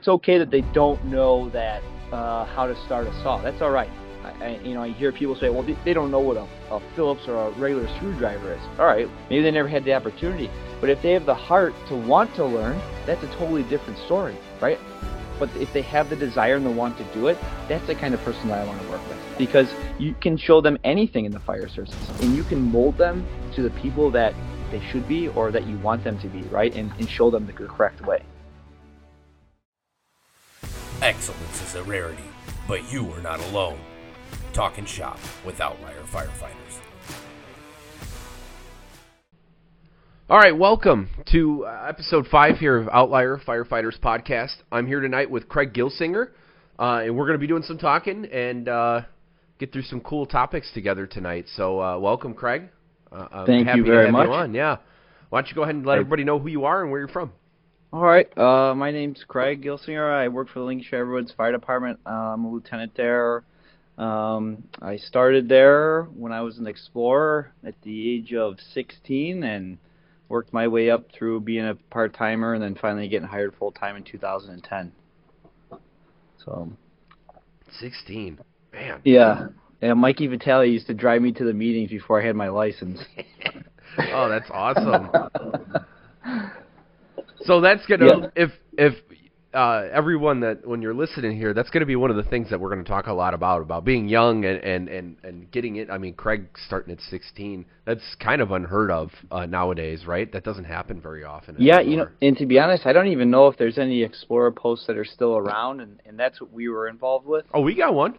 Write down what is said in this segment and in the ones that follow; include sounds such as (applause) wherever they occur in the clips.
It's okay that they don't know that uh, how to start a saw. That's all right. I, you know, I hear people say, well, they, they don't know what a, a Phillips or a regular screwdriver is. All right, maybe they never had the opportunity. But if they have the heart to want to learn, that's a totally different story, right? But if they have the desire and the want to do it, that's the kind of person that I want to work with. Because you can show them anything in the fire service, and you can mold them to the people that they should be or that you want them to be, right? And, and show them the correct way. Excellence is a rarity, but you are not alone. Talking shop with Outlier Firefighters. All right, welcome to uh, episode five here of Outlier Firefighters podcast. I'm here tonight with Craig Gilsinger, uh, and we're going to be doing some talking and uh, get through some cool topics together tonight. So, uh, welcome, Craig. Uh, Thank happy you very to have much. You on. Yeah. Why don't you go ahead and let everybody know who you are and where you're from? All right. Uh, my name's Craig Gilsinger. I work for the Lincolnshire Riverwoods Fire Department. Uh, I'm a lieutenant there. Um, I started there when I was an explorer at the age of 16 and worked my way up through being a part timer and then finally getting hired full time in 2010. So 16. Man. yeah, yeah. Mikey Vitale used to drive me to the meetings before I had my license. (laughs) Oh, that's awesome. (laughs) So that's gonna Yeah. if if uh, everyone that when you're listening here, that's gonna be one of the things that we're gonna talk a lot about about being young and and and, and getting it. I mean, Craig starting at 16, that's kind of unheard of uh, nowadays, right? That doesn't happen very often. Yeah, you know, and to be honest, I don't even know if there's any Explorer posts that are still around, and, and that's what we were involved with. Oh, we got one.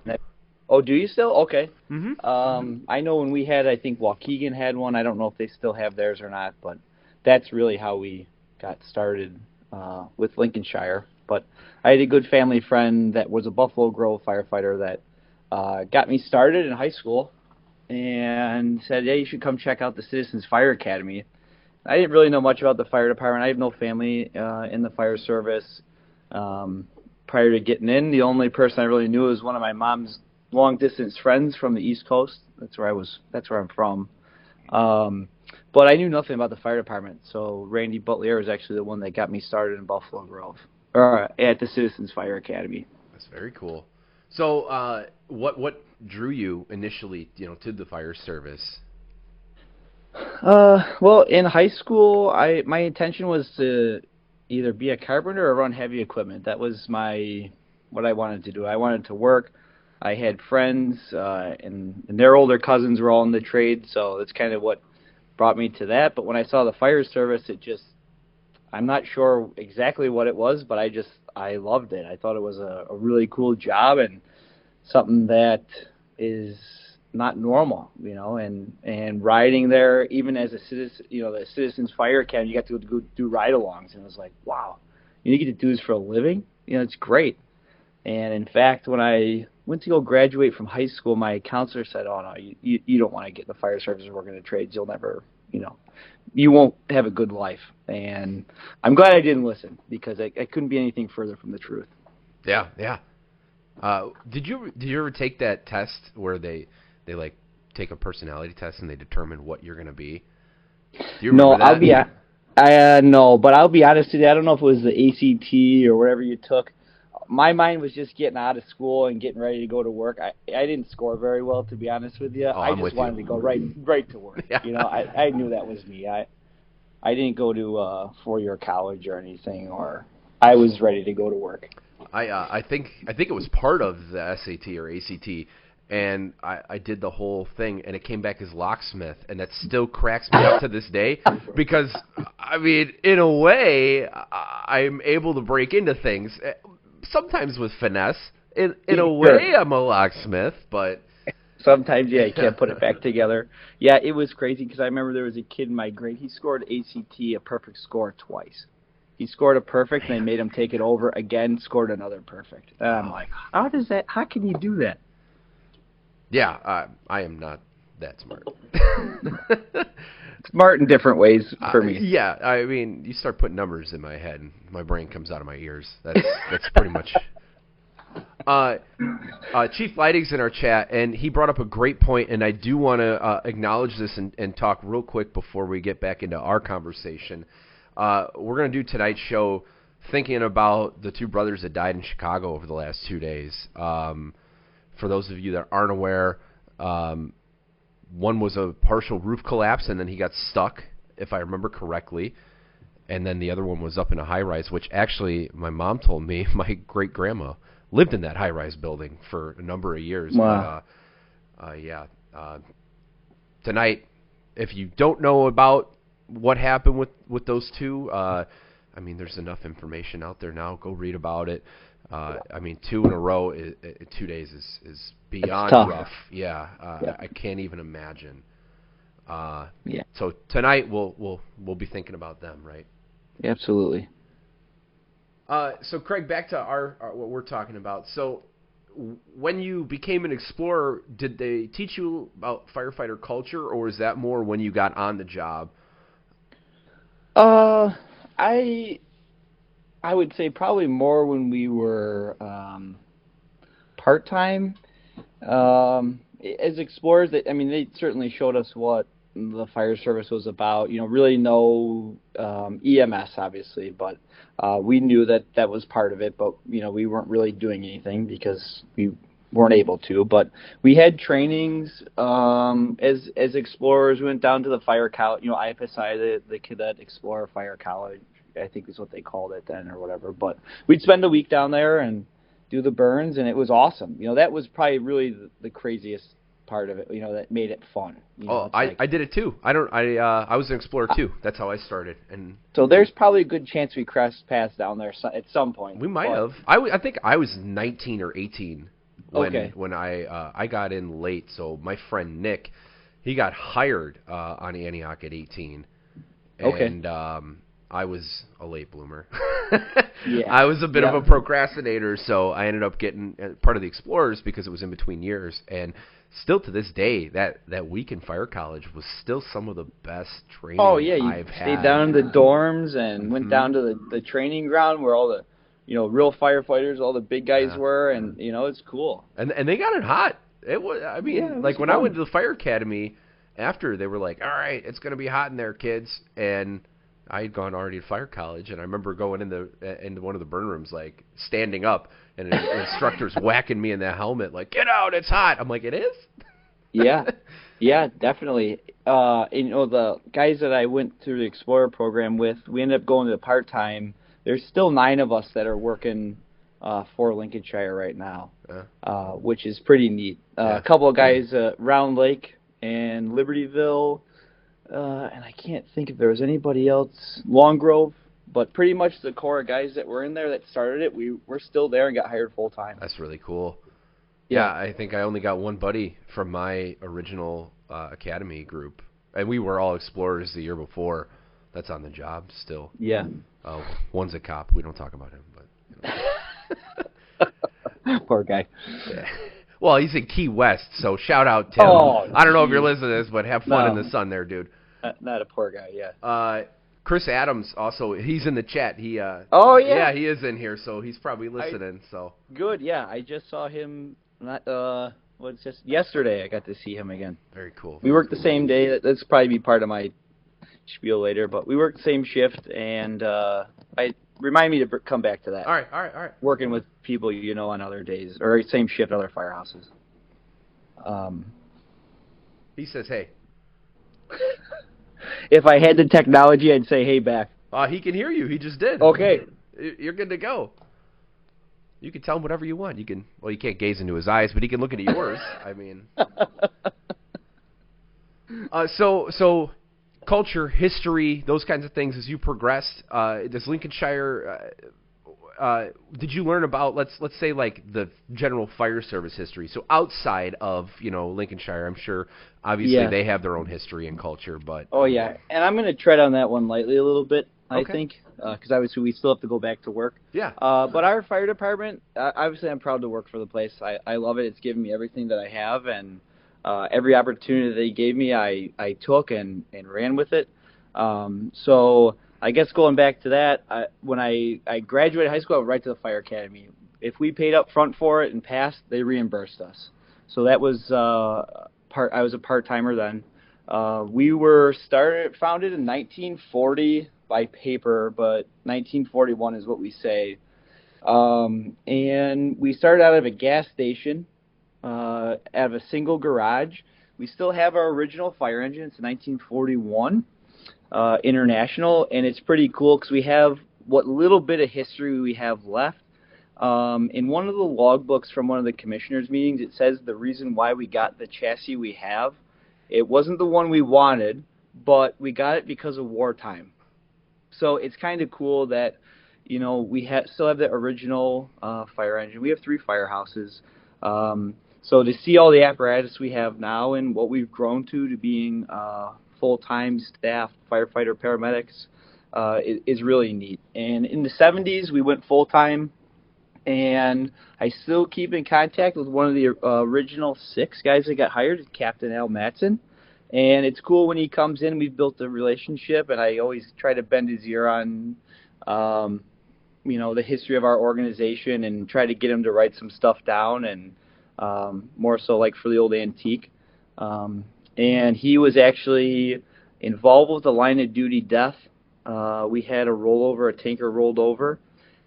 Oh, do you still? Okay. Mm-hmm. Um, I know when we had, I think Waukegan had one. I don't know if they still have theirs or not, but that's really how we got started uh, with Lincolnshire. But I had a good family friend that was a Buffalo Grove firefighter that uh, got me started in high school and said, "Yeah, you should come check out the Citizens Fire Academy." I didn't really know much about the fire department. I have no family uh, in the fire service. Um, prior to getting in, the only person I really knew was one of my mom's long distance friends from the East Coast. That's where I was. That's where I'm from. Um, but I knew nothing about the fire department. So Randy Butler was actually the one that got me started in Buffalo Grove, or at the Citizens Fire Academy. That's very cool. So, uh, what what drew you initially, you know, to the fire service? Uh, well, in high school, I my intention was to either be a carpenter or run heavy equipment. That was my what I wanted to do. I wanted to work. I had friends, uh, and, and their older cousins were all in the trade, so that's kind of what brought me to that. But when I saw the fire service, it just I'm not sure exactly what it was, but I just I loved it. I thought it was a, a really cool job and something that is not normal, you know, and and riding there even as a citizen, you know, the Citizens Fire Academy, you got to go do ride-alongs, and it was like, wow, you get to do this for a living, you know, it's great. And in fact, when I went to go graduate from high school, my counselor said, "Oh no, you you, you don't want to get in the fire service or work in the trades. You'll never, you know, you won't have a good life." And I'm glad I didn't listen because I, I couldn't be anything further from the truth. Yeah, yeah. Uh, did you did you ever take that test where they they like take a personality test and they determine what you're gonna be? Do you No, that? I'll be. I uh, no, but I'll be honest with you. I don't know if it was the ACT or whatever you took. My mind was just getting out of school and getting ready to go to work. I I didn't score very well, to be honest with you. Oh, I just wanted you. to go right right to work. Yeah. You know, I I knew that was me. I I didn't go to uh, four year college or anything, or I was ready to go to work. I uh, I think I think it was part of the SAT or ACT, and I, I did the whole thing, and it came back as locksmith, and that still cracks me up to this day (laughs) because I mean, in a way, I'm able to break into things, sometimes with finesse. In in a way, I'm a locksmith, but (laughs) Sometimes, yeah, you can't put it back (laughs) together. Yeah, it was crazy because I remember there was a kid in my grade. He scored ACT a perfect score twice. He scored a perfect, and they made him take it over again. Scored another perfect. And I'm like, how does that? How can you do that? yeah, I I am not that smart. (laughs) Smart in different ways for Uh, me. yeah, I mean, you start putting numbers in my head, and my brain comes out of my ears. That's (laughs) that's pretty much. Uh, uh, Chief Leidig's in our chat, and he brought up a great point, and I do want to uh, acknowledge this and, and talk real quick before we get back into our conversation. Uh, we're going to do tonight's show thinking about the two brothers that died in Chicago over the last two days. Um, for those of you that aren't aware, um, one was a partial roof collapse, and then he got stuck, if I remember correctly. And then the other one was up in a high rise, which actually my mom told me (laughs) my great grandma lived in that high rise building for a number of years. Wow. But, uh, uh, yeah. Uh, tonight, if you don't know about what happened with with those two, uh, I mean, there's enough information out there now. Go read about it. Uh, I mean, two in a row, i i two days is is beyond rough. Yeah, uh, Yeah. I can't even imagine. Uh, Yeah. So tonight we'll we'll we'll be thinking about them, right? Absolutely. Uh, so Craig, back to our, our what we're talking about. So when you became an explorer, did they teach you about firefighter culture, or is that more when you got on the job? Uh, I I would say probably more when we were um, part time. Um, as explorers, they, I mean, they certainly showed us what the fire service was about. You know, really no um, EMS, obviously, but uh, we knew that that was part of it. But you know, we weren't really doing anything because we weren't able to. But we had trainings um, as as explorers. We went down to the fire college, you know, IFSI, the the Cadet Explorer Fire College, I think is what they called it then or whatever. But we'd spend a week down there and do the burns, and it was awesome. You know, that was probably really the, the craziest part of it. You know, that made it fun. You know, Oh, I, like- I did it too. I don't. I uh, I was an explorer too. That's how I started, and so there's probably a good chance we crossed paths down there so, at some point. we might But- have. I, w- I think I was 19 or 18 when Okay. when I uh, I got in late. So my friend Nick, he got hired uh, on Antioch at 18, Okay. and um, I was a late bloomer. (laughs) Yeah. I was a bit Yeah. of a procrastinator, so I ended up getting uh, part of the Explorers because it was in between years. And still to this day, that that week in fire college was still some of the best training Oh yeah, you I've stayed had. down in the dorms and went Mhm. down to the the training ground where all the you know real firefighters, all the big guys Yeah. were, and you know it's cool. and and they got it hot. It was. I mean, was like when I went to the fire academy, after they were like, "All right, it's gonna be hot in there, kids," and I had gone already to fire college, and I remember going in the into one of the burn rooms, like standing up, and an (laughs) instructor's whacking me in the helmet, like, "Get out, it's hot." I'm like, "It is." Yeah, (laughs) yeah, definitely. Uh, and, you know the guys that I went through the Explorer program with, we ended up going to part time. There's still nine of us that are working uh, for Lincolnshire right now, Yeah. uh, which is pretty neat. Uh, Yeah. A couple of guys at Round Lake and Libertyville, uh, and I can't think if there was anybody else. Long Grove, but pretty much the core of guys that were in there that started it, we we're still there and got hired full time. That's really cool. Yeah. Yeah, I think I only got one buddy from my original uh, academy group, and we were all explorers the year before. That's on the job still. Yeah. Uh, one's a cop. We don't talk about him, but. You know. (laughs) Poor guy. Yeah. (laughs) Well, he's in Key West, so shout out Tim. Oh, I don't know if you're listening to this, but have fun in the sun there, dude. Not, not a poor guy, yeah. Uh, Chris Adams also he's in the chat. He uh Oh, yeah. yeah he is in here, so he's probably listening. so Good, yeah. I just saw him not uh what's just yesterday I got to see him again. very cool. We worked the same day. That- That's probably be part of my spiel later, but we worked the same shift and uh I remind me to come back to that. All right, all right, all right. Working with people you know on other days or same shift other firehouses. Um He says, hey, (laughs) if I had the technology I'd say hey back. uh, he can hear you. He just did. Okay. You're good to go. You can tell him whatever you want. You can well, you can't gaze into his eyes, but he can look into yours. (laughs) I mean, uh, so so culture, history, those kinds of things as you progressed. Uh, does Lincolnshire? Uh, uh, did you learn about let's let's say like the general fire service history? So outside of you know Lincolnshire, I'm sure obviously Yeah. they have their own history and culture, but Oh yeah, and I'm going to tread on that one lightly a little bit. I think because obviously we still have to go back to work. yeah, Uh, but our fire department, uh, obviously, I'm proud to work for the place. I, I love it. It's given me everything that I have, and uh, every opportunity they gave me, I, I took and, and ran with it. Um, so I guess going back to that, I, when I, I graduated high school, I went right to the fire academy. If we paid up front for it and passed, they reimbursed us. So that was uh, part. I was a part timer then. Uh, we were started founded in 1940 by paper, but 1941 is what we say. Um, and we started out of a gas station, uh, out of a single garage. We still have our original fire engine. It's 1941 uh, International, and it's pretty cool because we have what little bit of history we have left. Um, in one of the logbooks from one of the commissioners' meetings, it says the reason why we got the chassis we have, it wasn't the one we wanted, but we got it because of wartime. So it's kind of cool that you know, we ha- still have the original uh, fire engine. We have three firehouses. Um, so to see all the apparatus we have now and what we've grown to to being uh, full-time staff firefighter paramedics uh, is, really neat. And in the 70s, we went full-time, and I still keep in contact with one of the uh, original six guys that got hired, Captain Al Matson. And it's cool when he comes in. We've built a relationship, and I always try to bend his ear on um, you know the history of our organization and try to get him to write some stuff down and um, more so like for the old antique. Um, and he was actually involved with the line of duty death. Uh, we had a rollover, a tanker rolled over,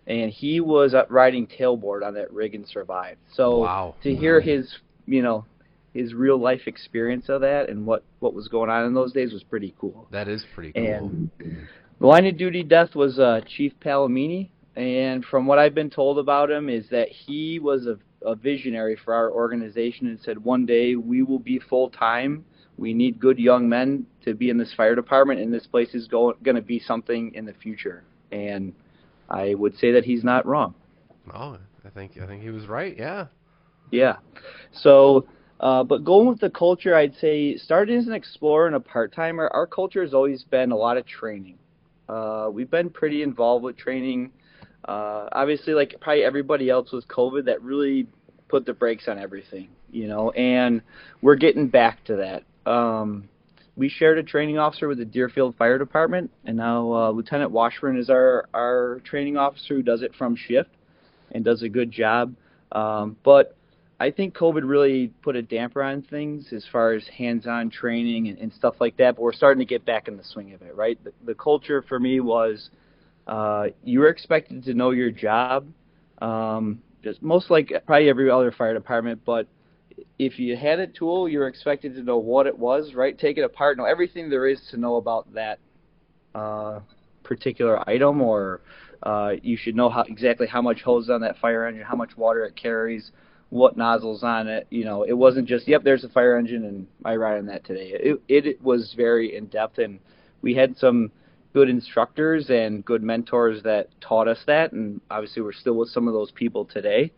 and he was riding tailboard on that rig and survived. So wow. to hear his, you know, his real life experience of that and what what was going on in those days was pretty cool. That is pretty cool. And the line of duty death was uh, Chief Palomini, and from what I've been told about him is that he was a, a visionary for our organization and said one day we will be full time. We need good young men to be in this fire department, and this place is going to be something in the future. And I would say that he's not wrong. Oh, I think I think he was right. Yeah. Yeah. So, uh, but going with the culture, I'd say starting as an explorer and a part timer, our culture has always been a lot of training. Uh, we've been pretty involved with training uh, obviously, like probably everybody else with COVID, that really put the brakes on everything, you know. And we're getting back to that. Um, we shared a training officer with the Deerfield Fire Department, and now uh, Lieutenant Washburn is our our training officer who does it from shift and does a good job. Um, but I think COVID really put a damper on things as far as hands-on training and, and stuff like that. But we're starting to get back in the swing of it, right? The, the culture for me was uh, you were expected to know your job, um, just most like probably every other fire department. But if you had a tool, you were expected to know what it was, right? Take it apart, know everything there is to know about that uh, particular item, or uh, you should know how, exactly how much hose on that fire engine, how much water it carries, what nozzles on it. You know, it wasn't just yep, there's a fire engine and I ride on that today. It, it was very in depth, and we had some good instructors and good mentors that taught us that, and obviously we're still with some of those people today.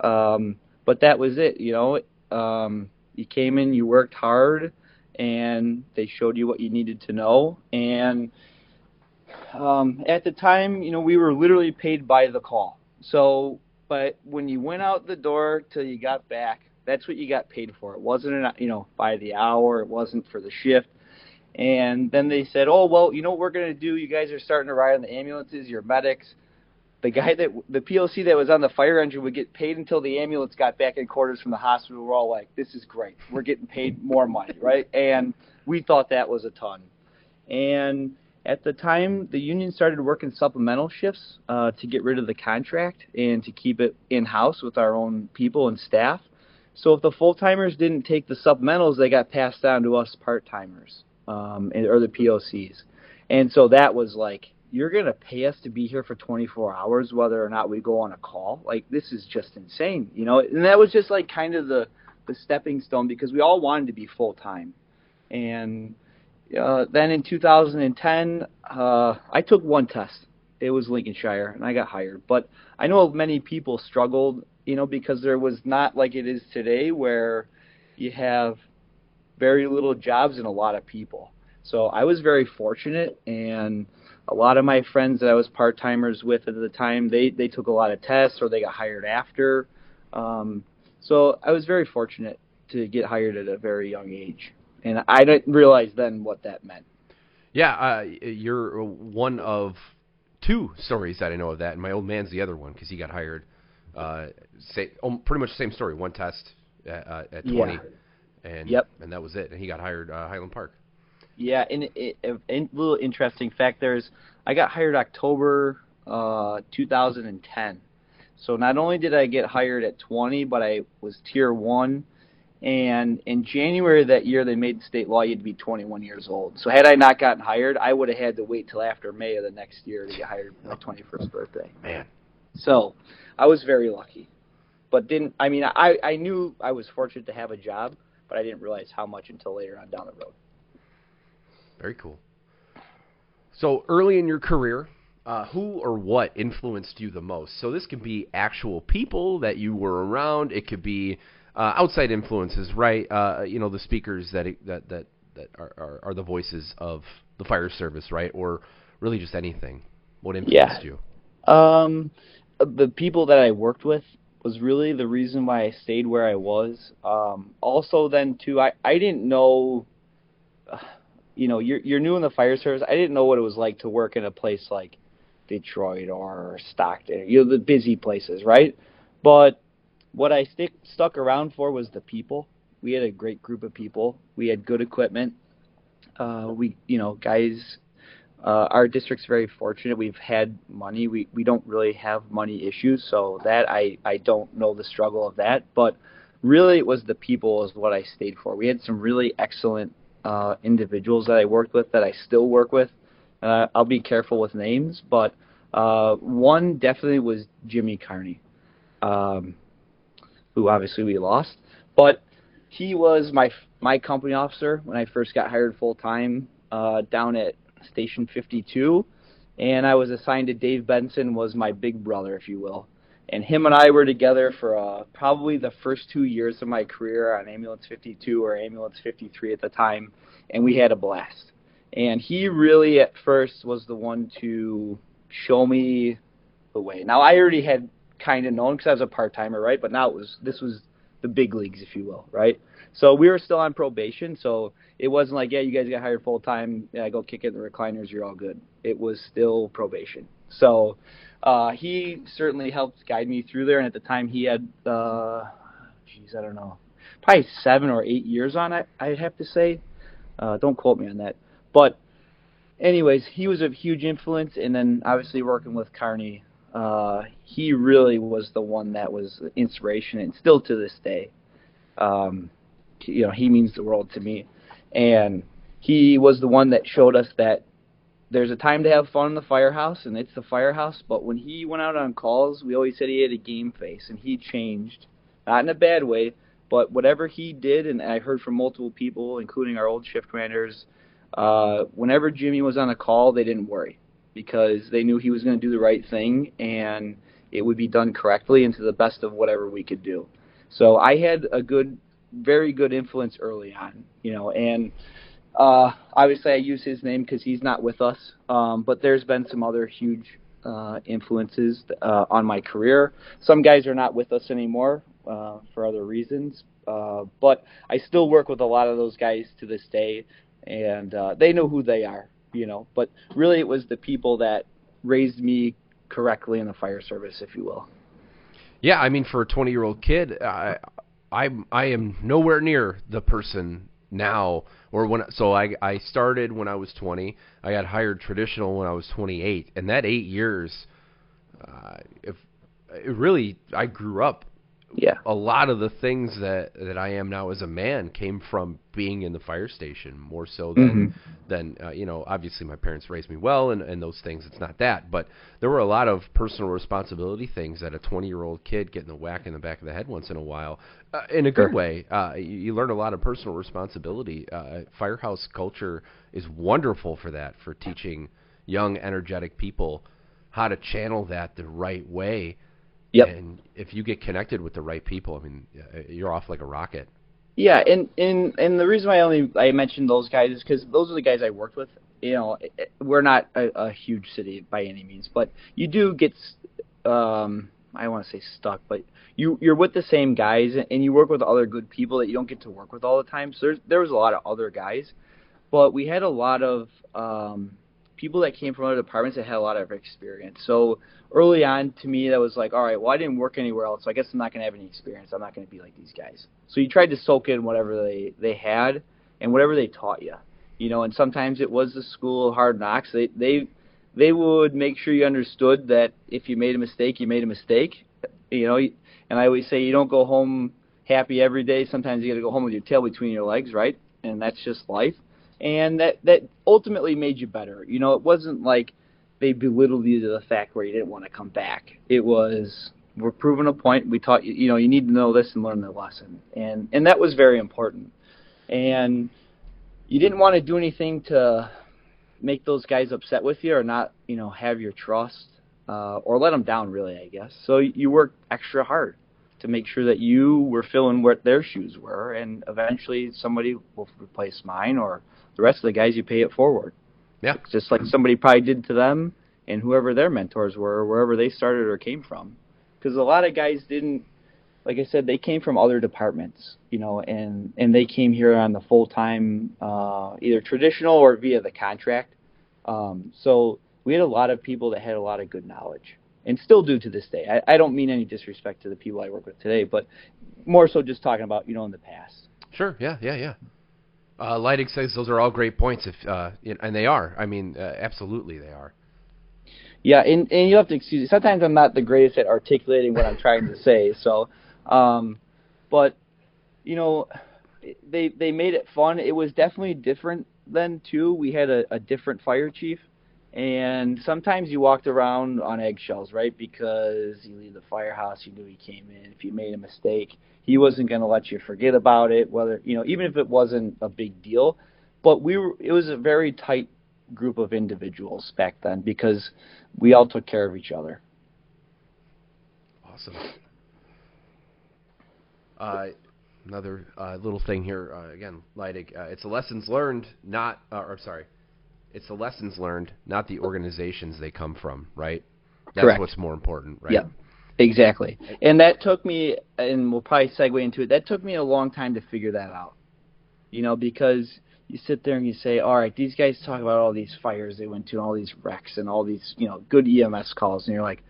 Um, but that was it, you know. Um, you came in, you worked hard, and they showed you what you needed to know. And um, at the time, you know, we were literally paid by the call. So, but when you went out the door till you got back, that's what you got paid for. It wasn't, an, you know, by the hour. It wasn't for the shift. And then they said, "Oh well, you know what we're going to do? You guys are starting to ride on the ambulances. You're medics. The guy that the POC that was on the fire engine would get paid until the ambulance got back in quarters from the hospital. We're all like, this is great. We're getting paid more money, (laughs) right? And we thought that was a ton. And at the time, the union started working supplemental shifts uh, to get rid of the contract and to keep it in house with our own people and staff. So if the full timers didn't take the supplementals, they got passed on to us part timers um, or the POCs. And so that was like, you're going to pay us to be here for 24 hours, whether or not we go on a call. Like, this is just insane, you know? And that was just like kind of the, the stepping stone because we all wanted to be full time. And uh, then in 2010, uh, I took one test. It was Lincolnshire, and I got hired. But I know many people struggled, you know, because there was not like it is today where you have very little jobs and a lot of people. So I was very fortunate, and a lot of my friends that I was part timers with at the time, they they took a lot of tests or they got hired after. Um, so I was very fortunate to get hired at a very young age, and I didn't realize then what that meant. Yeah, uh, you're one of two stories that I know of that, and my old man's the other one because he got hired. Uh, say, oh, pretty much the same story. One test at, uh, at 20. Yeah and yep. and that was it. And he got hired uh, Highland Park. Yeah, and a little interesting fact there's I got hired October uh, 2010. So not only did I get hired at 20, but I was tier one. And in January of that year, they made the state law you had to be 21 years old. So had I not gotten hired, I would have had to wait till after May of the next year to get hired for my 21st birthday. Man. So I was very lucky, but didn't. I mean, I I knew I was fortunate to have a job, but I didn't realize how much until later on down the road. Very cool. So early in your career, uh, who or what influenced you the most? So this can be actual people that you were around. It could be uh, outside influences, right? Uh, you know, the speakers that that that that are, are, are the voices of the fire service, right? Or really just anything. What influenced Yeah. you? Um, the people that I worked with was really the reason why I stayed where I was. Um, also, then too, I I didn't know. You know, you're you're new in the fire service. I didn't know what it was like to work in a place like Detroit or Stockton. You know, the busy places, right? But what I stick stuck around for was the people. We had a great group of people. We had good equipment. Uh, we, you know, guys uh, our district's very fortunate. We've had money. We we don't really have money issues, so that I I don't know the struggle of that. But really, it was the people is what I stayed for. We had some really excellent uh, individuals that I worked with that I still work with. Uh, I'll be careful with names, but uh, one definitely was Jimmy Carney, um, who obviously we lost, but he was my my company officer when I first got hired full time uh, down at Station 52, and I was assigned to Dave Benson was my big brother, if you will. And him and I were together for uh, probably the first two years of my career on Ambulance 52 or Ambulance 53 at the time, and we had a blast. And he really, at first, was the one to show me the way. Now I already had kind of known because I was a part timer, right? But now it was this was the big leagues, if you will, right? So we were still on probation, so it wasn't like, yeah, you guys got hired full time, yeah, go kick it in the recliners, you're all good. It was still probation. So uh, he certainly helped guide me through there, and at the time he had, uh, geez, I don't know, probably seven or eight years on it, I'd have to say. Uh, don't quote me on that. But anyways, he was a huge influence, and then obviously working with Carney, uh, he really was the one that was inspiration, and still to this day, um, you know, he means the world to me, and he was the one that showed us that there's a time to have fun in the firehouse, and it's the firehouse. But when he went out on calls, we always said he had a game face, and he changed, not in a bad way, but whatever he did, and I heard from multiple people, including our old shift commanders, uh, whenever Jimmy was on a call, they didn't worry because they knew he was going to do the right thing and it would be done correctly and to the best of whatever we could do. So I had a good, very good influence early on, you know, and uh, obviously I use his name because he's not with us, um, but there's been some other huge uh, influences uh, on my career. Some guys are not with us anymore uh, for other reasons, uh, but I still work with a lot of those guys to this day, and uh, they know who they are, you know. But really, it was the people that raised me correctly in the fire service, if you will. Yeah, I mean, for a 20 year old kid, I, I I am nowhere near the person now or when so I I started when I was 20. I got hired traditional when I was 28, and that eight years, uh, if it really I grew up. Yeah. A lot of the things that that I am now as a man came from being in the fire station more so than Mhm. than uh, you know. Obviously, my parents raised me well, and and those things. It's not that, but there were a lot of personal responsibility things that a 20 year old kid getting a whack in the back of the head once in a while, uh, in a good Sure. way. Uh, you, you learn a lot of personal responsibility. Uh, firehouse culture is wonderful for that, for teaching young, energetic people how to channel that the right way. Yep. And if you get connected with the right people, I mean, uh, you're off like a rocket. Yeah, and and and the reason why I only I mentioned those guys is because those are the guys I worked with. You know, we're not a, a huge city by any means, but you do get, s- um, I want to say stuck, but you you're with the same guys and you work with other good people that you don't get to work with all the time. So there's there was a lot of other guys, but we had a lot of um, people that came from other departments that had a lot of experience. So early on, to me, that was like, all right, well, I didn't work anywhere else, so I guess I'm not going to have any experience. I'm not going to be like these guys. So you tried to soak in whatever they they had and whatever they taught you, you know. And sometimes it was the school hard knocks. They they they would make sure you understood that if you made a mistake, you made a mistake. You know, and I always say you don't go home happy every day. Sometimes you got to go home with your tail between your legs, right? And that's just life. And that that ultimately made you better. You know, it wasn't like they belittled you to the fact where you didn't want to come back. It was we're proving a point. We taught you, you know, you need to know this and learn the lesson, and and that was very important. And you didn't want to do anything to make those guys upset with you or not, you know, have your trust uh, or let them down, really, I guess. So you worked extra hard to make sure that you were filling what their shoes were, and eventually somebody will replace mine, or the rest of the guys you pay it forward. Yeah. Just like somebody probably did to them, and whoever their mentors were, or wherever they started or came from, because a lot of guys didn't. Like I said, they came from other departments, you know, and and they came here on the full time, uh, either traditional or via the contract. Um, so we had a lot of people that had a lot of good knowledge and still do to this day. I, I don't mean any disrespect to the people I work with today, but more so just talking about you know in the past. Sure. Yeah. Yeah. Yeah. Uh, Leidig says those are all great points, if uh, and they are. I mean, uh, absolutely, they are. Yeah, and and you have to excuse me. Sometimes I'm not the greatest at articulating what I'm trying to say. (laughs) So, um, but you know, they they made it fun. It was definitely different then too. We had a, a different fire chief, and sometimes you walked around on eggshells, right? Because you leave the firehouse, you knew he came in. If you made a mistake, he wasn't going to let you forget about it. Whether you know, even if it wasn't a big deal, but we were. It was a very tight group of individuals back then because we all took care of each other. Awesome. Uh, another uh, little thing here uh, again, Leidig. Uh, it's lessons learned, not. Uh, or sorry, it's the lessons learned, not the organizations they come from. Right. That's Correct. what's more important, right? Yeah. Exactly. And that took me, and we'll probably segue into it. That took me a long time to figure that out. You know, because you sit there and you say, all right, these guys talk about all these fires they went to, and all these wrecks, and all these, you know, good EMS calls, and you're like,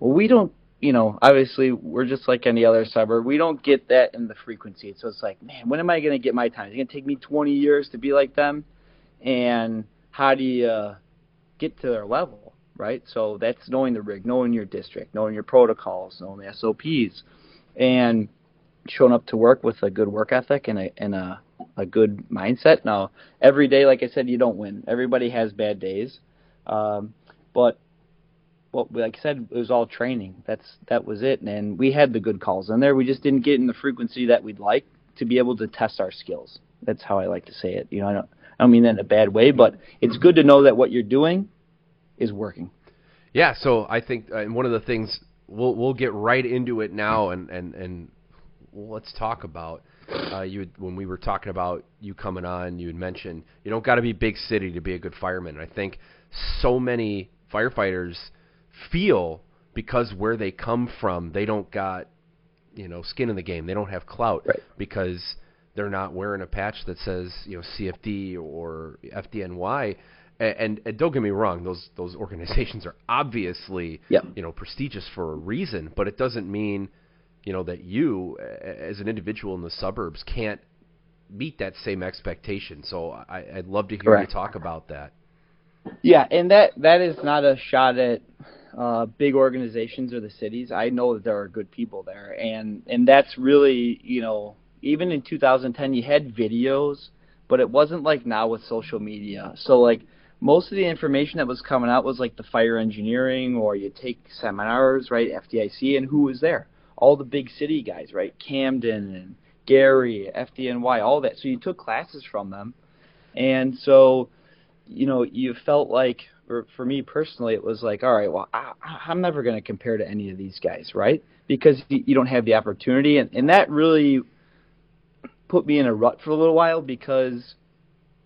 well, we don't, you know, obviously we're just like any other suburb. We don't get that in the frequency. So it's like, man, when am I going to get my time? It's going to take me 20 years to be like them, and how do you uh, get to their level, right? So that's knowing the rig, knowing your district, knowing your protocols, knowing the SOPs, and showing up to work with a good work ethic and a and a a good mindset. Now, every day, like I said, you don't win. Everybody has bad days, um, but well, like I said, it was all training. That's that was it, and we had the good calls in there. We just didn't get in the frequency that we'd like to be able to test our skills. That's how I like to say it. You know, I don't I don't mean that in a bad way, but it's good to know that what you're doing is working. Yeah. So I think, uh, one of the things we'll we'll get right into it now, and and and let's talk about uh, you when we were talking about you coming on. You had mentioned you don't got to be big city to be a good fireman. I think so many firefighters feel because where they come from, they don't got you know skin in the game. They don't have clout Right. because they're not wearing a patch that says you know CFD or FDNY. And, and, and don't get me wrong; those those (laughs) organizations are obviously Yep. you know prestigious for a reason, but it doesn't mean you know that you as an individual in the suburbs can't meet that same expectation. So I, I'd love to hear Correct. you talk about that. Yeah, and that that is not a shot at uh, big organizations or the cities. I know that there are good people there, and and that's really you know even in 2010 you had videos, but it wasn't like now with social media. So like most of the information that was coming out was like the fire engineering or you take seminars right FDIC and who was there? All the big city guys right? Camden and Gary FDNY all that. So you took classes from them. And so you know, you felt like, or for me personally, it was like, all right, well, I, I'm never going to compare to any of these guys, right? Because you, you don't have the opportunity, and, and that really put me in a rut for a little while because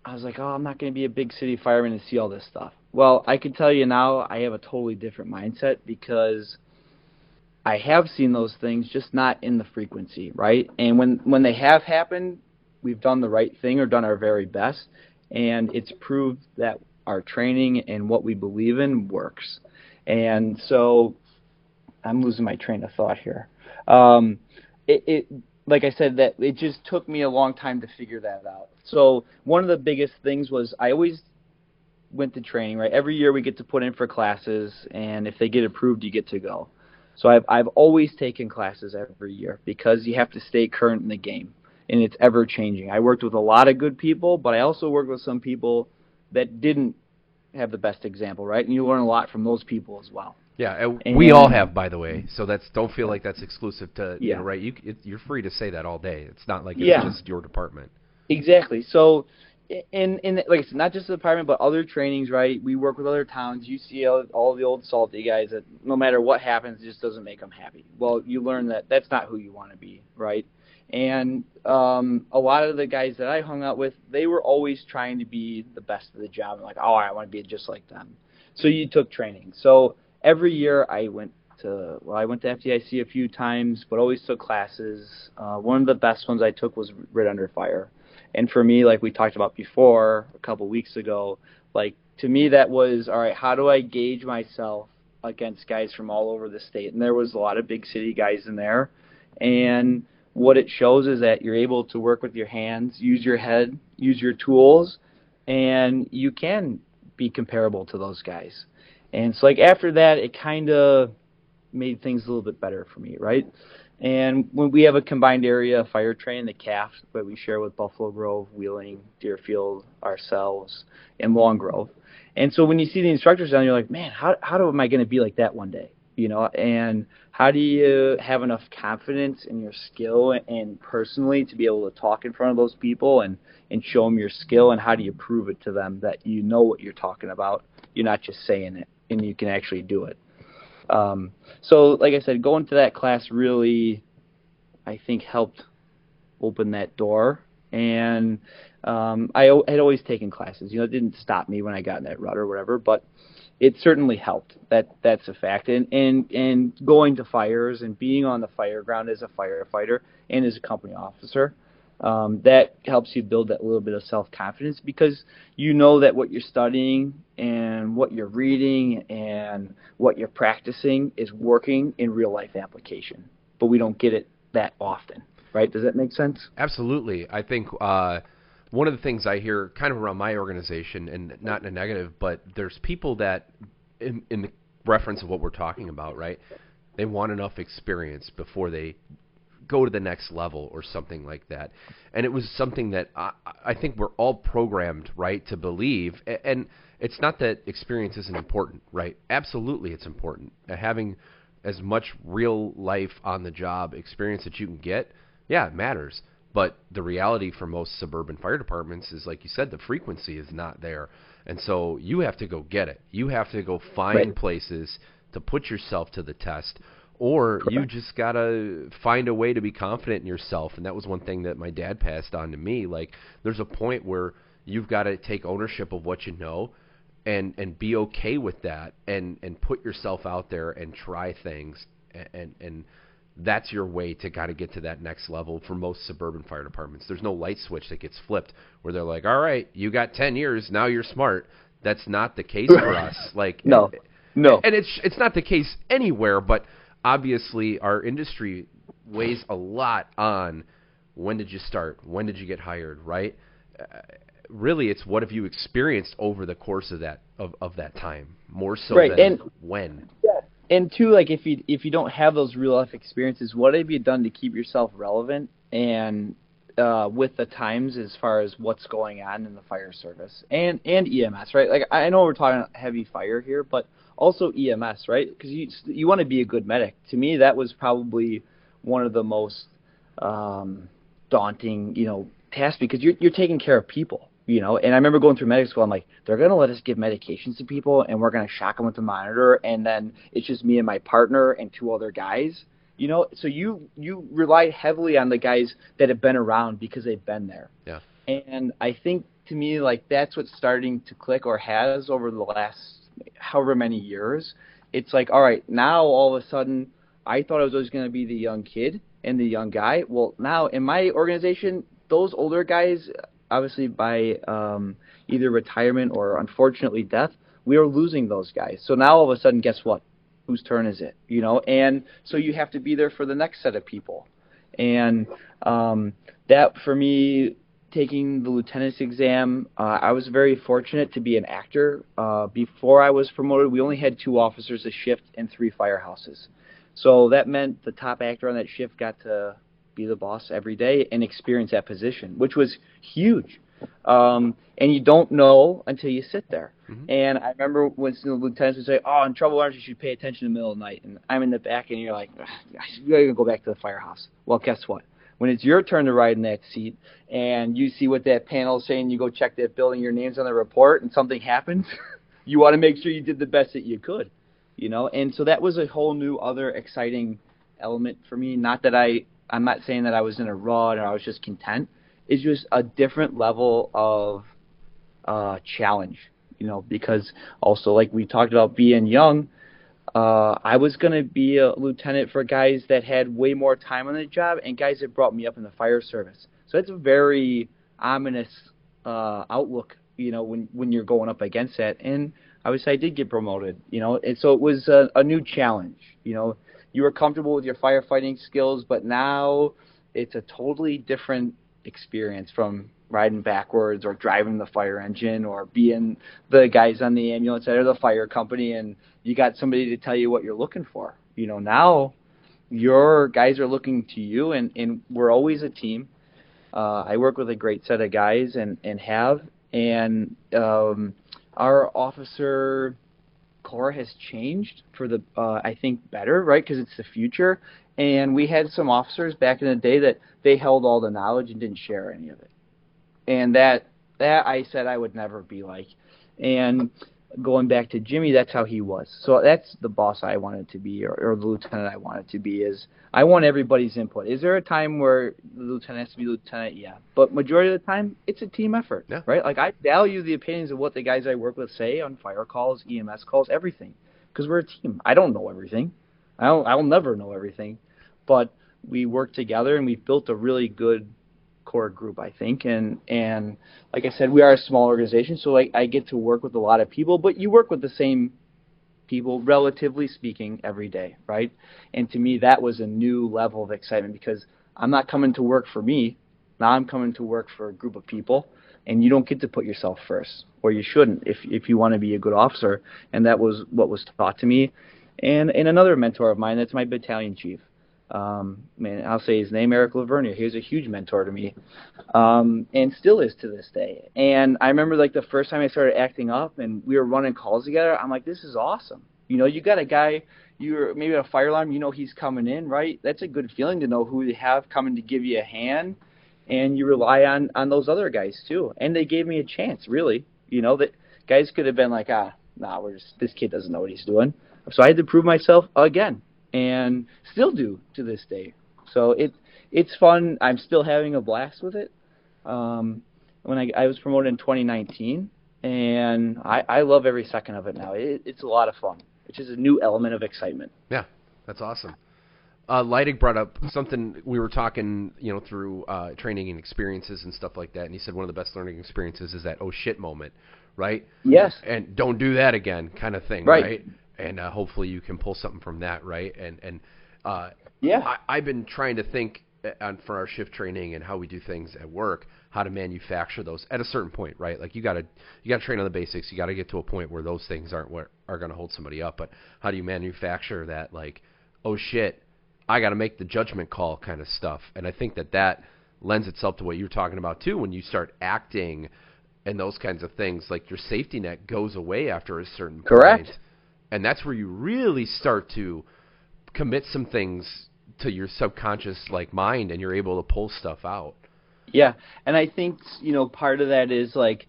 I was like, oh, I'm not going to be a big city fireman and see all this stuff. Well, I can tell you now, I have a totally different mindset because I have seen those things, just not in the frequency, right? And when when they have happened, we've done the right thing or done our very best and it's proved that our training and what we believe in works. And so I'm losing my train of thought here. Um, it, it, like I said, that it just took me a long time to figure that out. So one of the biggest things was I always went to training, right? Every year we get to put in for classes, and if they get approved, you get to go. So I've I've always taken classes every year because you have to stay current in the game, and it's ever changing. I worked with a lot of good people, but I also worked with some people that didn't have the best example, right? And you learn a lot from those people as well. Yeah, and and we all have, by the way. So that's don't feel like that's exclusive to yeah. you know, right? You it, you're free to say that all day. It's not like it's yeah. just your department. Exactly. So in in like I said, not just the department, but other trainings, right? We work with other towns. You see all, all the old salty guys that no matter what happens, it just doesn't make them happy. Well, you learn that that's not who you want to be, right? And um, a lot of the guys that I hung out with, they were always trying to be the best of the job, and like, oh, I want to be just like them. So you took training. So every year I went to well, I went to FDIC a few times, but always took classes. Uh, one of the best ones I took was Rit Under Fire and for me, like we talked about before a couple weeks ago, like to me that was all right. How do I gauge myself against guys from all over the state? And there was a lot of big city guys in there, and what it shows is that you're able to work with your hands, use your head, use your tools, and you can be comparable to those guys. And so like after that, it kind of made things a little bit better for me, right? And when we have a combined area fire train, the CAF that we share with Buffalo Grove, Wheeling, Deerfield, ourselves, and Long Grove. And so when you see the instructors down, you're like, man, how how am I going to be like that one day? You know, and how do you have enough confidence in your skill and personally to be able to talk in front of those people and and show them your skill and how do you prove it to them that you know what you're talking about? You're not just saying it and you can actually do it. Um, so, like I said, going to that class really, I think, helped open that door. And um, I had always taken classes. You know, it didn't stop me when I got in that rut or whatever, but it certainly helped. That that's a fact. And and and going to fires and being on the fire ground as a firefighter and as a company officer um, that helps you build that little bit of self confidence because you know that what you're studying and what you're reading and what you're practicing is working in real life application. But we don't get it that often, right? Does that make sense? Absolutely. I think uh, one of the things I hear kind of around my organization, and not in a negative, but there's people that, in, in the reference of what we're talking about, right? They want enough experience before they go to the next level or something like that. And it was something that I, I think we're all programmed, right, to believe. And it's not that experience isn't important, right? Absolutely, it's important. Uh, having as much real life on the job experience that you can get, yeah, it matters. But the reality for most suburban fire departments is, like you said, the frequency is not there. And so you have to go get it. You have to go find right. places to put yourself to the test or Correct. you just gotta find a way to be confident in yourself and that was one thing that my dad passed on to me like there's a point where you've got to take ownership of what you know and and be okay with that and and put yourself out there and try things and and, and that's your way to kind of get to that next level for most suburban fire departments. There's no light switch that gets flipped where they're like, "All right, you got 10 years, now you're smart." That's not the case for (laughs) us. Like No. No. And it's it's not the case anywhere, but obviously our industry weighs a lot on when did you start, when did you get hired, right? Uh, really, it's what have you experienced over the course of that of, of that time, more so right. than and, when. Yeah. And two, like if you if you don't have those real life experiences, what have you done to keep yourself relevant and uh, with the times as far as what's going on in the fire service and and EMS, right? Like I know we're talking heavy fire here, but also EMS, right? Because you you want to be a good medic. To me, that was probably one of the most um, daunting, you know, tasks because you're you're taking care of people, you know. And I remember going through medical school. I'm like, they're gonna let us give medications to people, and we're gonna shock them with the monitor, and then it's just me and my partner and two other guys. You know, so you you rely heavily on the guys that have been around because they've been there. Yeah. And I think to me, like that's what's starting to click or has over the last however many years, it's like, all right, now all of a sudden, I thought I was always going to be the young kid and the young guy. Well, now in my organization, those older guys, obviously by um, either retirement or unfortunately death, we are losing those guys. So now all of a sudden, guess what? Whose turn is it? You know, and so you have to be there for the next set of people, and um, that for me taking the lieutenant's exam. Uh, I was very fortunate to be an actor. Uh, before I was promoted, we only had two officers a shift and three firehouses. So that meant the top actor on that shift got to be the boss every day and experience that position, which was huge. Um, and you don't know until you sit there. Mm-hmm. And I remember when the lieutenants would say, "Oh, in trouble arms, you should pay attention in the middle of the night." And I'm in the back, and you're like, "You gotta go back to the firehouse." Well, guess what? When it's your turn to ride in that seat, and you see what that panel is saying, you go check that building, your name's on the report, and something happens, (laughs) you want to make sure you did the best that you could, you know. And so that was a whole new other exciting element for me. Not that I, I'm not saying that I was in a rut or I was just content. It's just a different level of uh, challenge, you know, because also like we talked about being young, uh, I was going to be a lieutenant for guys that had way more time on the job and guys that brought me up in the fire service. So it's a very ominous uh, outlook, you know, when when you're going up against that. And obviously, I did get promoted, you know, and so it was a, a new challenge. You know, you were comfortable with your firefighting skills, but now it's a totally different experience from riding backwards or driving the fire engine or being the guys on the ambulance or the fire company and you got somebody to tell you what you're looking for. You know, now your guys are looking to you and, and we're always a team. Uh, I work with a great set of guys and, and have and um, our officer corps has changed for the uh, I think better, right? Because it's the future. And we had some officers back in the day that they held all the knowledge and didn't share any of it and that that I said I would never be like. And going back to Jimmy, that's how he was. So that's the boss I wanted to be, or, or the lieutenant I wanted to be. Is I want everybody's input. Is there a time where the lieutenant has to be lieutenant? Yeah, but majority of the time, it's a team effort, yeah. right? Like I value the opinions of what the guys I work with say on fire calls, EMS calls, everything, because we're a team. I don't know everything. I don't. I'll never know everything, but we work together and we've built a really good core group, I think. And and like I said, we are a small organization, so like I get to work with a lot of people, but you work with the same people, relatively speaking, every day, right? And to me, that was a new level of excitement because I'm not coming to work for me. Now I'm coming to work for a group of people, and you don't get to put yourself first, or you shouldn't if if you want to be a good officer. And that was what was taught to me. And and another mentor of mine, that's my battalion chief. Um, I'll say his name, Eric Lavernia. He was a huge mentor to me, um, and still is to this day. And I remember like the first time I started acting up, and we were running calls together. I'm like, this is awesome. You know, you got a guy, you're maybe a fire alarm. You know he's coming in, right? That's a good feeling to know who you have coming to give you a hand, and you rely on on those other guys too. And they gave me a chance, really. You know that guys could have been like, ah, nah, we're just, this kid doesn't know what he's doing. So I had to prove myself again and still do to this day. So it it's fun. I'm still having a blast with it. Um, when I, I was promoted in 2019, and I, I love every second of it now. It, it's a lot of fun. It's just a new element of excitement. Yeah, that's awesome. Uh, Leidig brought up something we were talking, you know, through uh, training and experiences and stuff like that, and he said one of the best learning experiences is that oh shit moment, right? Yes. And don't do that again, kind of thing, right? right? And uh, hopefully you can pull something from that, right? And and uh, yeah, I, I've been trying to think uh, on for our shift training and how we do things at work, how to manufacture those at a certain point, right? Like you got to you got to train on the basics. You got to get to a point where those things aren't what are going to hold somebody up. But how do you manufacture that? Like, oh shit, I got to make the judgment call kind of stuff. And I think that that lends itself to what you're talking about too. When you start acting and those kinds of things, like your safety net goes away after a certain Correct. point and that's where you really start to commit some things to your subconscious like mind and you're able to pull stuff out. Yeah. And i think you know part of that is like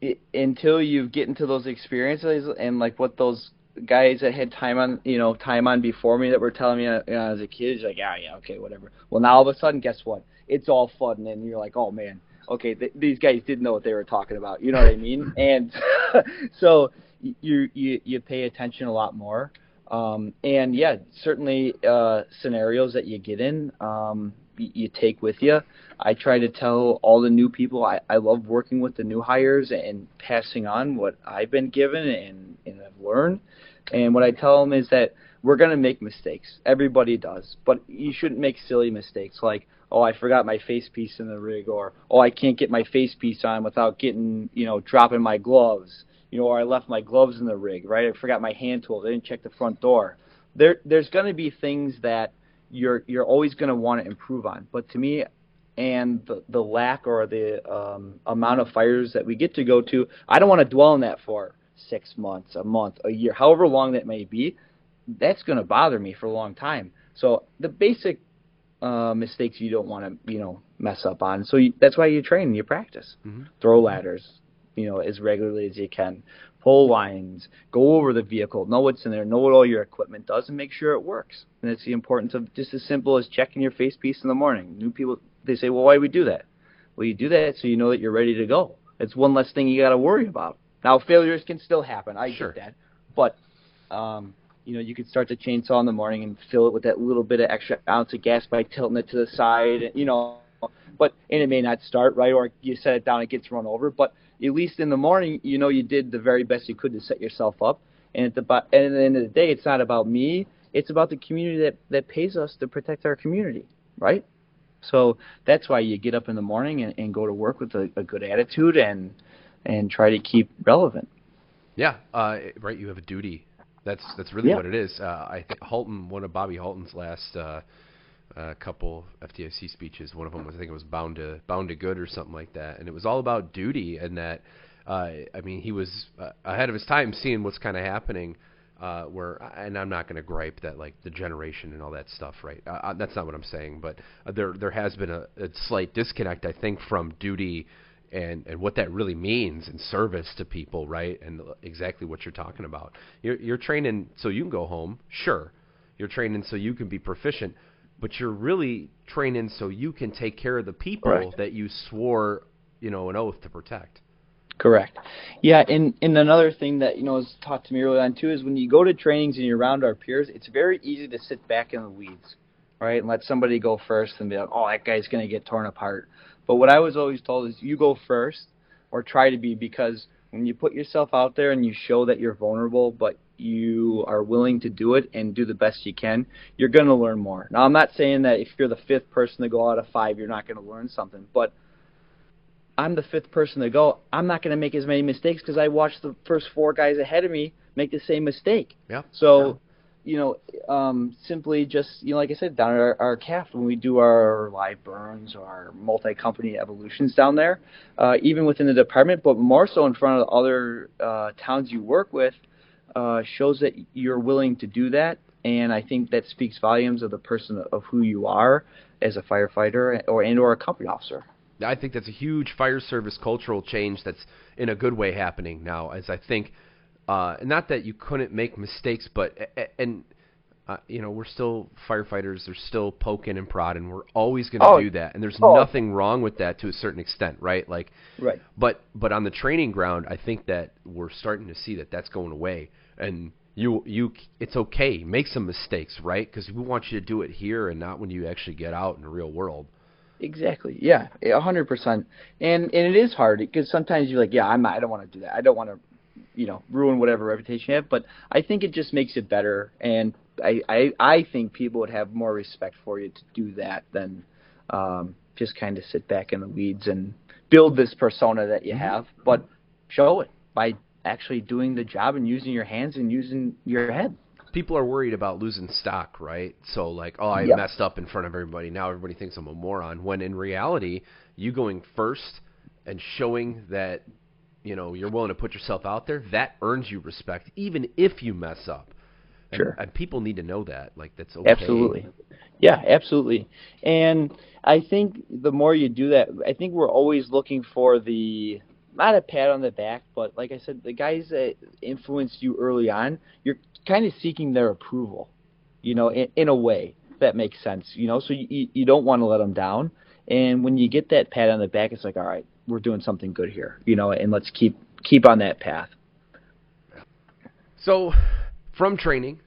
it, until you get into those experiences and like what those guys that had time on you know time on before me that were telling me uh, you know, as a kid like yeah yeah okay whatever. Well now all of a sudden guess what? It's all fun and you're like oh man. Okay th- these guys didn't know what they were talking about. You know what i mean? (laughs) And (laughs) so you you you pay attention a lot more. Um, and yeah, certainly uh, scenarios that you get in, um, you, you take with you. I try to tell all the new people I, I love working with the new hires and passing on what I've been given and, and have learned. And what I tell them is that we're going to make mistakes. Everybody does, but you shouldn't make silly mistakes like, oh, I forgot my face piece in the rig, or oh, I can't get my face piece on without getting, you know, dropping my gloves, you know, or I left my gloves in the rig, right? I forgot my hand tools. I didn't check the front door. There, there's going to be things that you're you're always going to want to improve on. But to me, and the, the lack or the um, amount of fires that we get to go to, I don't want to dwell on that for six months, a month, a year, however long that may be. That's going to bother me for a long time. So the basic uh, mistakes you don't want to, you know, mess up on. So you, that's why you train you practice. Mm-hmm. Throw ladders, you know, as regularly as you can. Pull lines, go over the vehicle, know what's in there, know what all your equipment does, and make sure it works. And it's the importance of just as simple as checking your face piece in the morning. New people they say, well, why do we do that? Well, you do that so you know that you're ready to go. It's one less thing you got to worry about. Now, failures can still happen. I sure. get that, but um, you know, you could start the chainsaw in the morning and fill it with that little bit of extra ounce of gas by tilting it to the side. and, You know, but and it may not start right, or you set it down, it gets run over. But at least in the morning, you know, you did the very best you could to set yourself up. And at the and at the end of the day, it's not about me. It's about the community that that pays us to protect our community, right? So that's why you get up in the morning and, and go to work with a, a good attitude and and try to keep relevant. Yeah, uh, right. You have a duty. That's that's really Yeah. what it is. Uh, I think Halton, one of Bobby Halton's last uh, uh, couple FDIC speeches, one of them was I think it was bound to bound to good or something like that, and it was all about duty and that. Uh, I mean, he was uh, ahead of his time, seeing what's kind of happening. Uh, where and I'm not going to gripe that like the generation and all that stuff, right? Uh, uh, that's not what I'm saying, but uh, there there has been a, a slight disconnect, I think, from duty and and what that really means in service to people, right? And exactly what you're talking about. You're you're training so you can go home, sure. You're training so you can be proficient, but you're really training so you can take care of the people Correct. that you swore, you know, an oath to protect. Correct. Yeah, and and another thing that you know was taught to me early on too is when you go to trainings and you're around our peers, it's very easy to sit back in the weeds, right, and let somebody go first and be like, oh, that guy's going to get torn apart. But what I was always told is you go first, or try to be, because when you put yourself out there and you show that you're vulnerable, but you are willing to do it and do the best you can, you're going to learn more. Now, I'm not saying that if you're the fifth person to go out of five, you're not going to learn something, but I'm the fifth person to go. I'm not going to make as many mistakes because I watched the first four guys ahead of me make the same mistake. Yeah. So, you know, um, simply just you know, like I said, down at our, our CAF when we do our live burns or our multi-company evolutions down there, uh, even within the department, but more so in front of other uh, towns you work with, uh, shows that you're willing to do that. And I think that speaks volumes of the person of who you are as a firefighter or and or a company officer. I think that's a huge fire service cultural change that's in a good way happening now. As I think, uh, not that you couldn't make mistakes, but and uh, you know we're still firefighters. They're still poking and prodding. We're always going to Oh, do that, and there's oh. nothing wrong with that to a certain extent, right? Like, Right. but but on the training ground, I think that we're starting to see that that's going away, and you you it's okay make some mistakes, right? Because we want you to do it here and not when you actually get out in the real world. Exactly. Yeah, a hundred percent. And and it is hard because sometimes you're like, yeah, I'm I don't want to do that. I don't want to, you know, ruin whatever reputation you have. But I think it just makes it better, and I I I think people would have more respect for you to do that than um, just kind of sit back in the weeds and build this persona that you have, but show it by actually doing the job and using your hands and using your head. people are worried about losing stock, right? So like, oh, I Yep. messed up in front of everybody. Now everybody thinks I'm a moron. When in reality, you going first and showing that you know you're willing to put yourself out there, that earns you respect, even if you mess up. And, Sure. and people need to know that. Like that's okay. Absolutely. Yeah, absolutely. And I think the more you do that, I think we're always looking for the not a pat on the back, but like I said, the guys that influenced you early on, you're kind of seeking their approval, you know, in, in a way that makes sense, you know. So you you don't want to let them down, and when you get that pat on the back, it's like, all right, we're doing something good here, you know, and let's keep keep on that path. So, from training,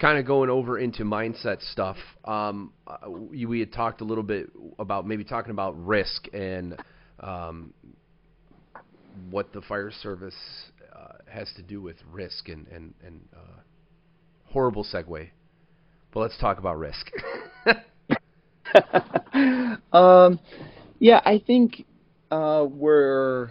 kind of going over into mindset stuff. Um, uh, we, we had talked a little bit about maybe talking about risk and um, what the fire service uh, has to do with risk and and and uh, horrible segue. But let's talk about risk. (laughs) um, yeah, I think uh, we're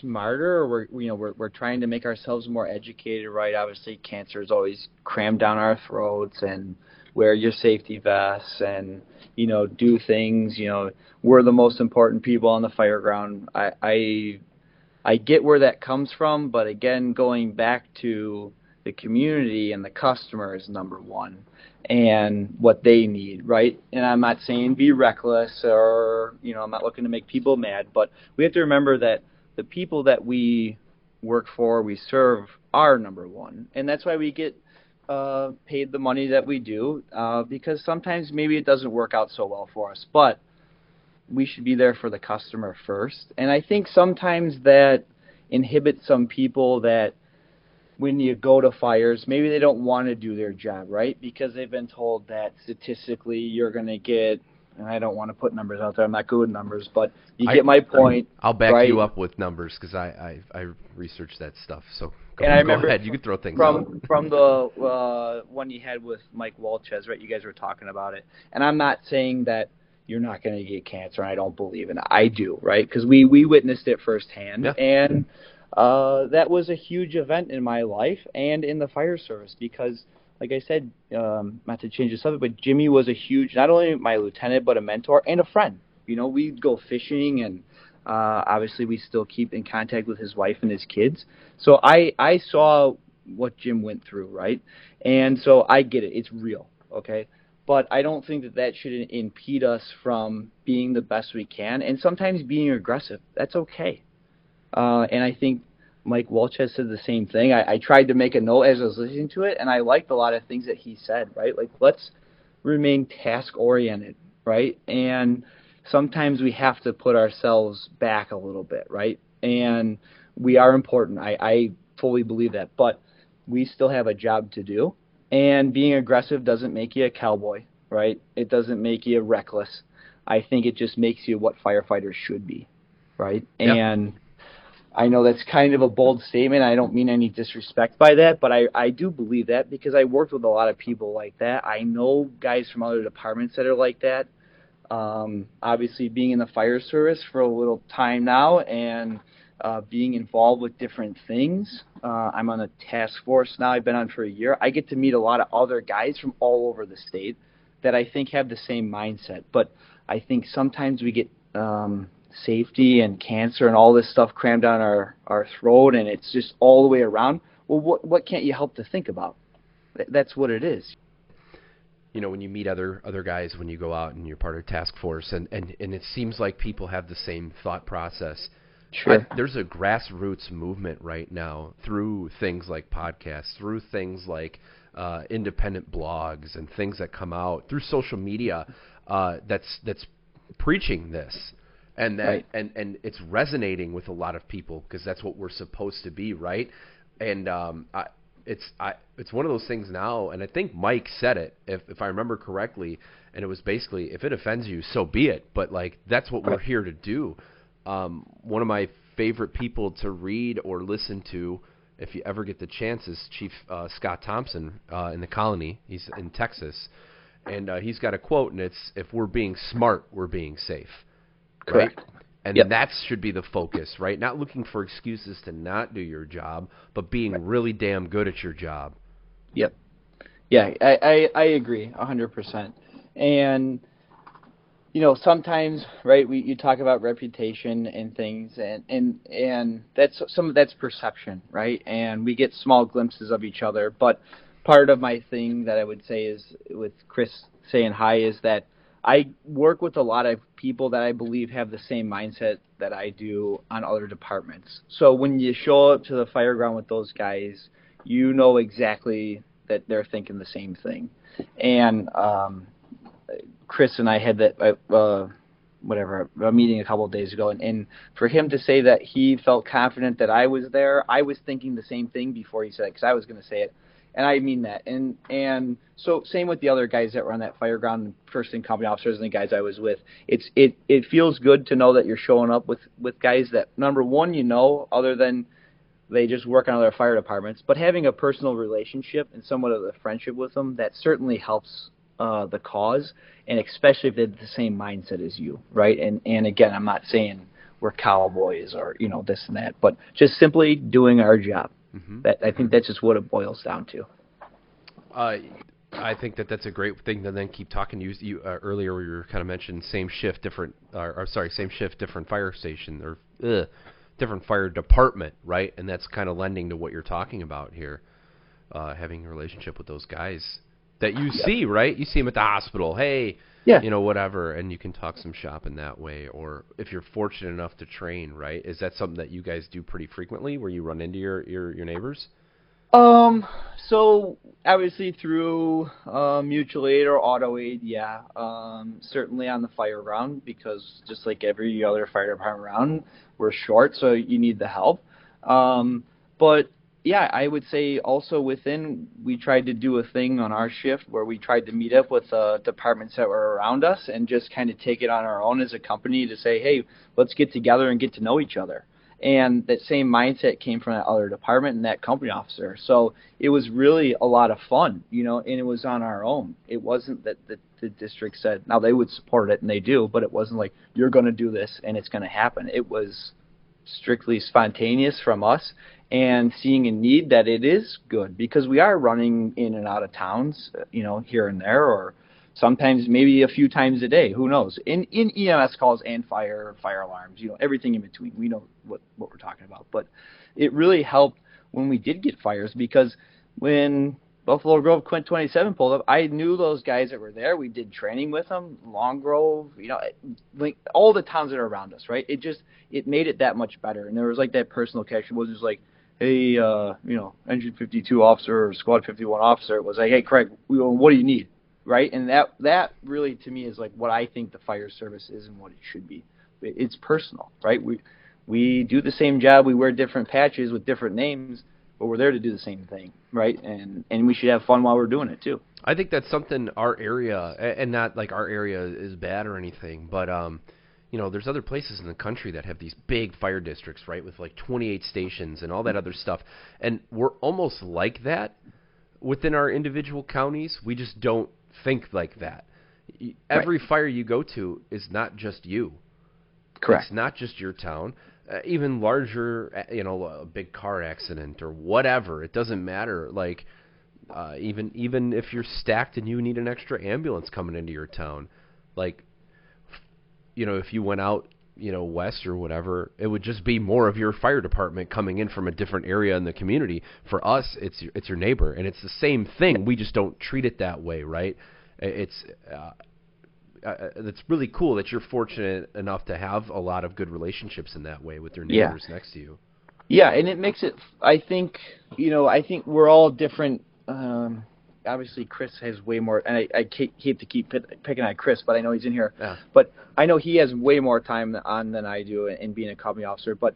smarter. We're you know we're we're trying to make ourselves more educated, right? Obviously, cancer is always crammed down our throats, and wear your safety vests, and you know do things. You know, we're the most important people on the fire ground. I I, I get where that comes from, but again, going back to the community and the customer is number one and what they need, right? And I'm not saying be reckless or, you know, I'm not looking to make people mad, but we have to remember that the people that we work for, we serve, are number one. And that's why we get uh, paid the money that we do, uh, because sometimes maybe it doesn't work out so well for us. But we should be there for the customer first. And I think sometimes that inhibits some people that – when you go to fires, maybe they don't want to do their job, right? Because they've been told that statistically you're going to get, and I don't want to put numbers out there. I'm not good with numbers, but you get my point. I'll back right? you up with numbers because I, I I researched that stuff. So go, and I remember ahead. You can throw things from out. from the uh, one you had with Mike Walchez, right? You guys were talking about it, and I'm not saying that you're not going to get cancer. I don't believe in it. I do, right? Because we we witnessed it firsthand, yeah. and uh, that was a huge event in my life and in the fire service because, like I said, um, not to change the subject, but Jimmy was a huge, not only my lieutenant, but a mentor and a friend. You know, we'd go fishing and uh, obviously we still keep in contact with his wife and his kids. So I, I saw what Jim went through, right? And so I get it. It's real, okay? But I don't think that that should impede us from being the best we can and sometimes being aggressive. That's okay uh, and I think Mike Walchez said the same thing. I, I tried to make a note as I was listening to it, and I liked a lot of things that he said. Right, like let's remain task oriented, right? And sometimes we have to put ourselves back a little bit, right? And we are important. I, I fully believe that, but we still have a job to do. And being aggressive doesn't make you a cowboy, right? It doesn't make you reckless. I think it just makes you what firefighters should be, right? Yep. And I know that's kind of a bold statement. I don't mean any disrespect by that, but I, I do believe that because I worked with a lot of people like that. I know guys from other departments that are like that. Um, obviously, being in the fire service for a little time now and uh, being involved with different things. Uh, I'm on a task force now. I've been on for a year. I get to meet a lot of other guys from all over the state that I think have the same mindset. But I think sometimes we get um, safety and cancer and all this stuff crammed down our our throat, and it's just all the way around. Well, what what can't you help to think about? That's what it is. You know, when you meet other other guys, when you go out and you're part of a task force, and and and it seems like people have the same thought process. Sure. I, there's a grassroots movement right now through things like podcasts, through things like uh, independent blogs and things that come out through social media uh, that's that's preaching this and that Right. and and it's resonating with a lot of people because that's what we're supposed to be, right? And um, I, it's I it's one of those things now, and I think Mike said it if if I remember correctly, and it was basically if it offends you, so be it. But like that's what we're here to do. Um, one of my favorite people to read or listen to, if you ever get the chance, is Chief uh, Scott Thompson uh, in the colony. He's in Texas, and uh, he's got a quote, and it's "If we're being smart, we're being safe." right? Correct. And Yep. that should be the focus, right? Not looking for excuses to not do your job, but being really damn good at your job. Yep. Yeah, I, I, I agree a hundred percent. And you know, sometimes, right, we you talk about reputation and things and, and and that's some of that's perception, right? And we get small glimpses of each other. But part of my thing that I would say is with Chris saying hi is that I work with a lot of people that I believe have the same mindset that I do on other departments. So when you show up to the fire ground with those guys, you know exactly that they're thinking the same thing. And um, Chris and I had that uh, uh, whatever a meeting a couple of days ago, and, and for him to say that he felt confident that I was there, I was thinking the same thing before he said it because I was going to say it, and I mean that. And and so same with the other guys that were on that fire ground, first in company officers and the guys I was with. It's it it feels good to know that you're showing up with with guys that number one you know, other than they just work on other fire departments. But having a personal relationship and somewhat of a friendship with them, that certainly helps uh, the cause, and especially if they have the same mindset as you, right? And and again, I'm not saying we're cowboys or you know this and that, but just simply doing our job. Mm-hmm. That I think that's just what it boils down to. Uh, I think that that's a great thing to then keep talking. You, you uh, earlier we were kind of mentioned same shift, different, uh, or sorry, same shift, different fire station or ugh, different fire department, right? And that's kind of lending to what you're talking about here, uh, having a relationship with those guys that you yeah. see, right? You see them at the hospital. Hey, yeah. you know, whatever, and you can talk some shop in that way. Or if you're fortunate enough to train, right? Is that something that you guys do pretty frequently, where you run into your your, your neighbors? Um, so obviously through uh, mutual aid or auto aid, yeah. Um, certainly on the fire ground because just like every other fire department around, we're short, so you need the help. Um, but yeah, I would say also within we tried to do a thing on our shift where we tried to meet up with uh, departments that were around us and just kind of take it on our own as a company to say, hey, let's get together and get to know each other and that same mindset came from that other department and that company officer. So it was really a lot of fun, you know, and it was on our own. It wasn't that the, the district said now they would support it and they do, but it wasn't like you're going to do this and it's going to happen. It was strictly spontaneous from us and seeing a need that it is good because we are running in and out of towns, uh, you know, here and there or sometimes maybe a few times a day. Who knows? In in EMS calls and fire fire alarms, you know, everything in between. We know what what we're talking about. But it really helped when we did get fires because when Buffalo Grove Quint 27 pulled up, I knew those guys that were there. We did training with them, Long Grove, you know, like all the towns that are around us, right? It just it made it that much better. And there was like that personal connection. It was just like, hey, uh, you know, Engine 52 officer or Squad 51 officer. Was like, hey, Craig, what do you need? right? And that that really to me is like what I think the fire service is and what it should be. It's personal, right? We we do the same job, we wear different patches with different names, but we're there to do the same thing, right? And and we should have fun while we're doing it too. I think that's something our area, and not like our area is bad or anything, but um, you know, there's other places in the country that have these big fire districts, right, with like 28 stations and all that other stuff, and we're almost like that within our individual counties. We just don't think like that. Every right. fire you go to is not just you. Correct. It's not just your town. Uh, even larger, uh, you know, a big car accident or whatever. It doesn't matter. Like uh, even even if you're stacked and you need an extra ambulance coming into your town, like you know, if you went out you know west or whatever it would just be more of your fire department coming in from a different area in the community. For us it's it's your neighbor and it's the same thing. We just don't treat it that way right? It's uh, uh, it's really cool that you're fortunate enough to have a lot of good relationships in that way with your neighbors yeah. next to you. Yeah and it makes it i think you know i think we're all different um obviously Chris has way more, and I, I hate to keep picking on Chris, but I know he's in here. Yeah. But I know he has way more time on than I do in being a company officer. But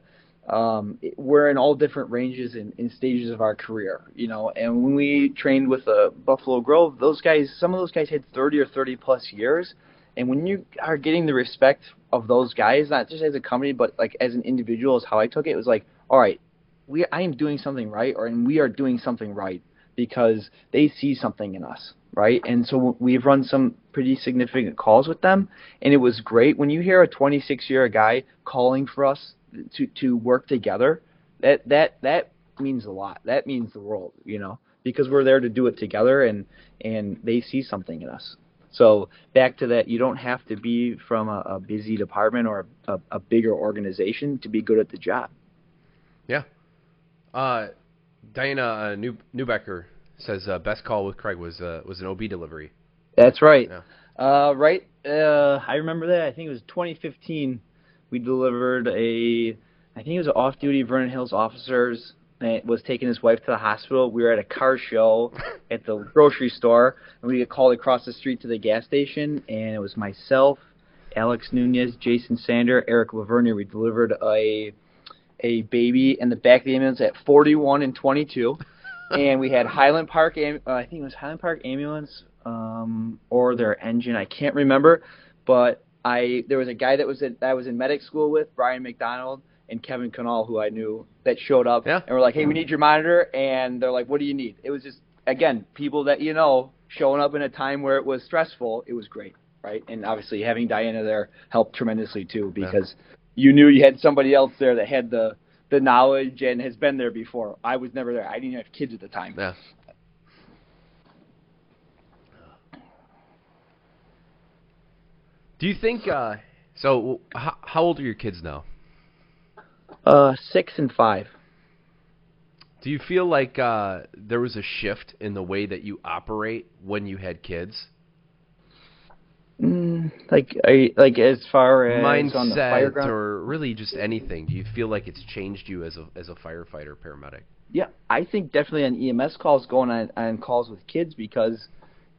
um, we're in all different ranges and, in stages of our career, you know. And when we trained with uh, Buffalo Grove, those guys, some of those guys had 30 or 30 plus years. And when you are getting the respect of those guys, not just as a company, but like as an individual, is how I took it. It was like, all right, we I am doing something right, or and we are doing something right because they see something in us, right? And so we've run some pretty significant calls with them, and it was great when you hear a 26 year guy calling for us to to work together. That that that means a lot. That means the world, you know, because we're there to do it together, and and they see something in us. So back to that, you don't have to be from a, a busy department or a, a, bigger organization to be good at the job. Yeah. Uh, Diana uh, New Newbecker says uh, best call with Craig was uh, was an OB delivery. That's right. Yeah. Uh, right. Uh, I remember that. I think it was 2015. We delivered a. I think it was an off-duty Vernon Hills officers that was taking his wife to the hospital. We were at a car show (laughs) at the grocery store, and we got called across the street to the gas station, and it was myself, Alex Nunez, Jason Sander, Eric Lavernier. We delivered a a baby in the back of the ambulance at 41 and 22, (laughs) and we had Highland Park. Uh, I think it was Highland Park ambulance um, or their engine. I can't remember, but I there was a guy that was at, that I was in medic school with Brian McDonald, and Kevin Canal, who I knew, that showed up Yeah. and were like, "Hey, we need your monitor," and they're like, "What do you need?" It was just again people that you know showing up in a time where it was stressful. It was great, right? And obviously having Diana there helped tremendously too because you knew you had somebody else there that had the the knowledge and has been there before. I was never there. I didn't have kids at the time. Yeah. Do you think? Uh, so, how, how old are your kids now? Uh, six and five. Do you feel like uh, there was a shift in the way that you operate when you had kids? Mm, like, are you, like as far as on the fire Mindset, or really just anything? Do you feel like it's changed you as a as a firefighter paramedic? Yeah, I think definitely on EMS calls, going on, on calls with kids because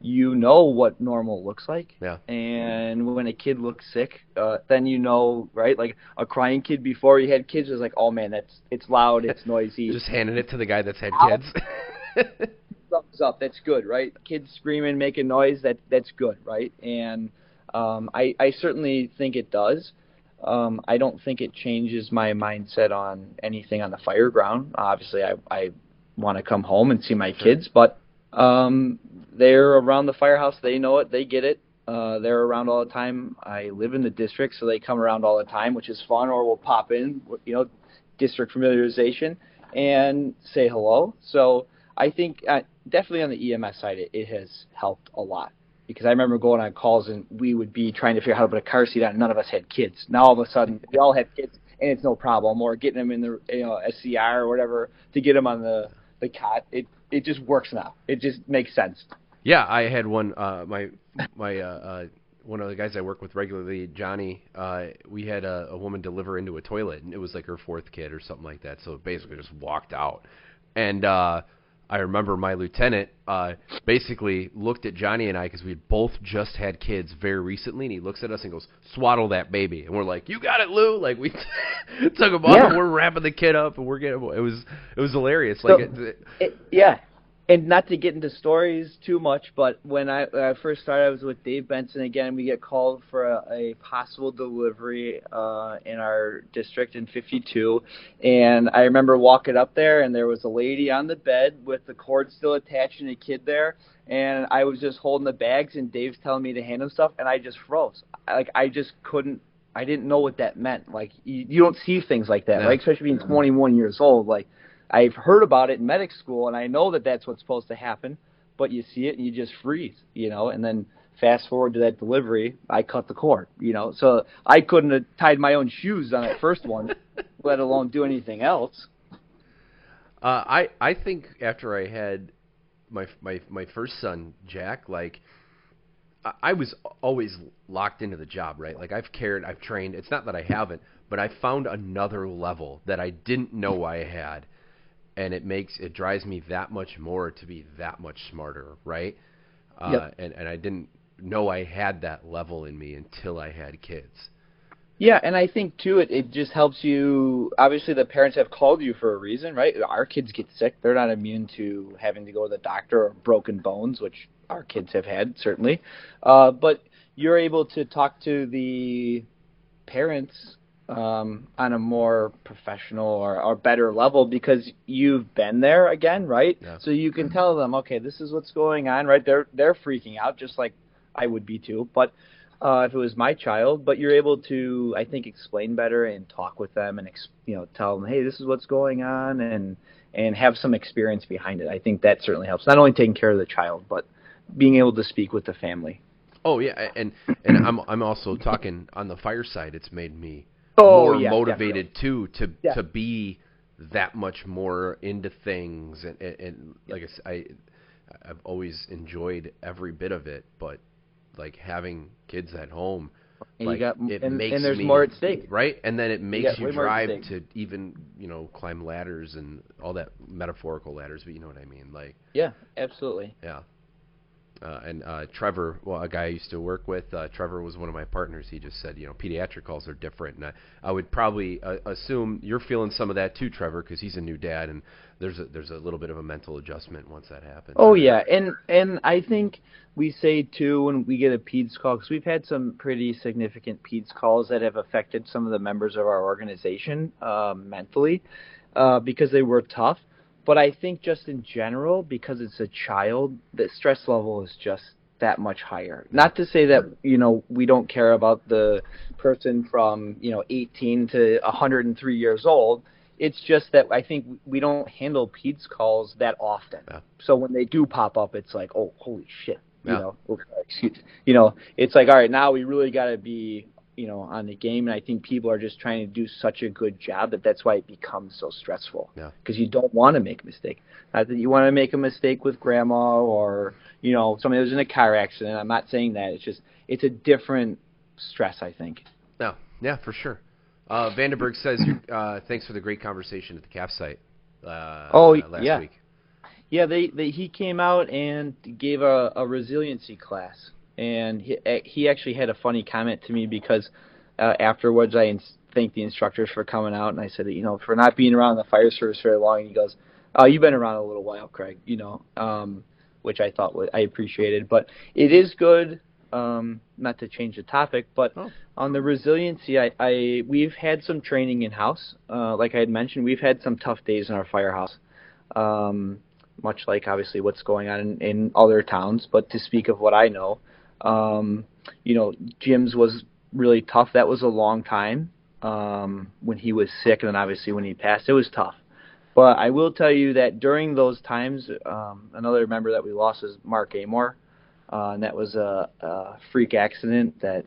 you know what normal looks like. Yeah. And when a kid looks sick, uh, then you know, right? Like a crying kid before you had kids was like, oh man, that's it's loud, it's (laughs) noisy. Just handing it to the guy that's had kids. (laughs) thumbs up. That's good, right? Kids screaming, making noise. That that's good, right? And um, I I certainly think it does. Um, I don't think it changes my mindset on anything on the fire ground. Obviously, I I want to come home and see my kids, but um, they're around the firehouse. They know it. They get it. Uh, they're around all the time. I live in the district, so they come around all the time, which is fun. Or we'll pop in, you know, district familiarization and say hello. So I think uh, definitely on the EMS side, it, it has helped a lot because I remember going on calls and we would be trying to figure out how to put a car seat on. and None of us had kids. Now all of a sudden we all have kids and it's no problem. Or getting them in the you know SCR or whatever to get them on the the cot. It it just works now. It just makes sense. Yeah, I had one. Uh, my my uh, uh, one of the guys I work with regularly, Johnny. Uh, we had a, a woman deliver into a toilet, and it was like her fourth kid or something like that. So basically, just walked out. And uh, I remember my lieutenant uh, basically looked at Johnny and I because we had both just had kids very recently, and he looks at us and goes, "Swaddle that baby," and we're like, "You got it, Lou!" Like we (laughs) took him off, Yeah. and we're wrapping the kid up, and we're getting. It was it was hilarious. Like So- it, It, yeah, and not to get into stories too much, but when I, when I first started, I was with Dave Benson again. We get called for a, a possible delivery uh, in our district in 52, and I remember walking up there, and there was a lady on the bed with the cord still attached and a kid there, and I was just holding the bags, and Dave's telling me to hand him stuff, and I just froze. Like I just couldn't. I didn't know what that meant. Like you, you don't see things like that, Yeah. right? Especially being 21 years old. Like I've heard about it in medic school, and I know that that's what's supposed to happen. But you see it, and you just freeze, you know. And then fast forward to that delivery, I cut the cord, you know. So I couldn't have tied my own shoes on that first one, (laughs) let alone do anything else. Uh, I I think after I had my my my first son Jack, like I, I was always locked into the job, right? Like I've cared, I've trained. It's not that I haven't, but I found another level that I didn't know I had, and it makes it drives me that much more to be that much smarter, right? Uh, Yep. And and I didn't know I had that level in me until I had kids. Yeah, and I think too, it it just helps you. Obviously, the parents have called you for a reason, right? Our kids get sick; they're not immune to having to go to the doctor or broken bones, which our kids have had certainly. Uh, but you're able to talk to the parents um, on a more professional or, or better level because you've been there again, right? Yeah. So you can tell them, okay, this is what's going on, right? They're they're freaking out just like I would be too, but uh, if it was my child, but you're able to, I think, explain better and talk with them and ex- you know tell them, hey, this is what's going on, and and have some experience behind it. I think that certainly helps. Not only taking care of the child, but being able to speak with the family. Oh yeah, and and I'm I'm also talking on the fire side. It's made me Oh, more yeah, motivated too to Yeah. to be that much more into things and, and, and like I, I I've always enjoyed every bit of it, but like having kids at home, And like you got, it and, makes and there's me more at stake. right, and then it makes you way drive to even you know climb ladders and all that metaphorical ladders, but you know what I mean, like Yeah, absolutely. yeah. Uh, and uh, Trevor, well, a guy I used to work with, uh, Trevor was one of my partners. He just said, you know, pediatric calls are different, and I, I would probably uh, assume you're feeling some of that too, Trevor, because he's a new dad, and there's a, there's a little bit of a mental adjustment once that happens. Oh yeah, and and I think we say too when we get a PEDS call because we've had some pretty significant PEDS calls that have affected some of the members of our organization uh, mentally uh, because they were tough. But I think just in general, because it's a child, the stress level is just that much higher. Not to say that you know we don't care about the person from you know 18 to 103 years old it's just that I think we don't handle PEDS calls that often. Yeah. So when they do pop up, it's like, oh, holy shit, you know, excuse, (laughs) you know, it's like, all right, now we really got to be, you know, on the game. And I think people are just trying to do such a good job that that's why it becomes so stressful. Yeah. Because you don't want to make a mistake. Not that you want to make a mistake with grandma or, you know, somebody who's in a car accident. I'm not saying that. It's just, it's a different stress, I think. No, yeah, for sure. Uh, Vandenberg says, uh, "Thanks for the great conversation at the CAF site uh, Oh, last yeah. week." Yeah, they, they he came out and gave a, a resiliency class, and he eh, he actually had a funny comment to me because uh, afterwards I ins- thanked the instructors for coming out, and I said, you know, for not being around the fire service very long. And he goes, "Oh, you've been around a little while, Craig," you know, um, which I thought I appreciated. But it is good. Um, not to change the topic, but Oh. on the resiliency, I, I we've had some training in house. Uh, like I had mentioned, we've had some tough days in our firehouse. Um, much like obviously what's going on in, in other towns. But to speak of what I know, um, you know, Jim's was really tough. That was a long time um, when he was sick, and then obviously when he passed, it was tough. But I will tell you that during those times, um, another member that we lost is Mark Amore, uh, and that was a, a freak accident. That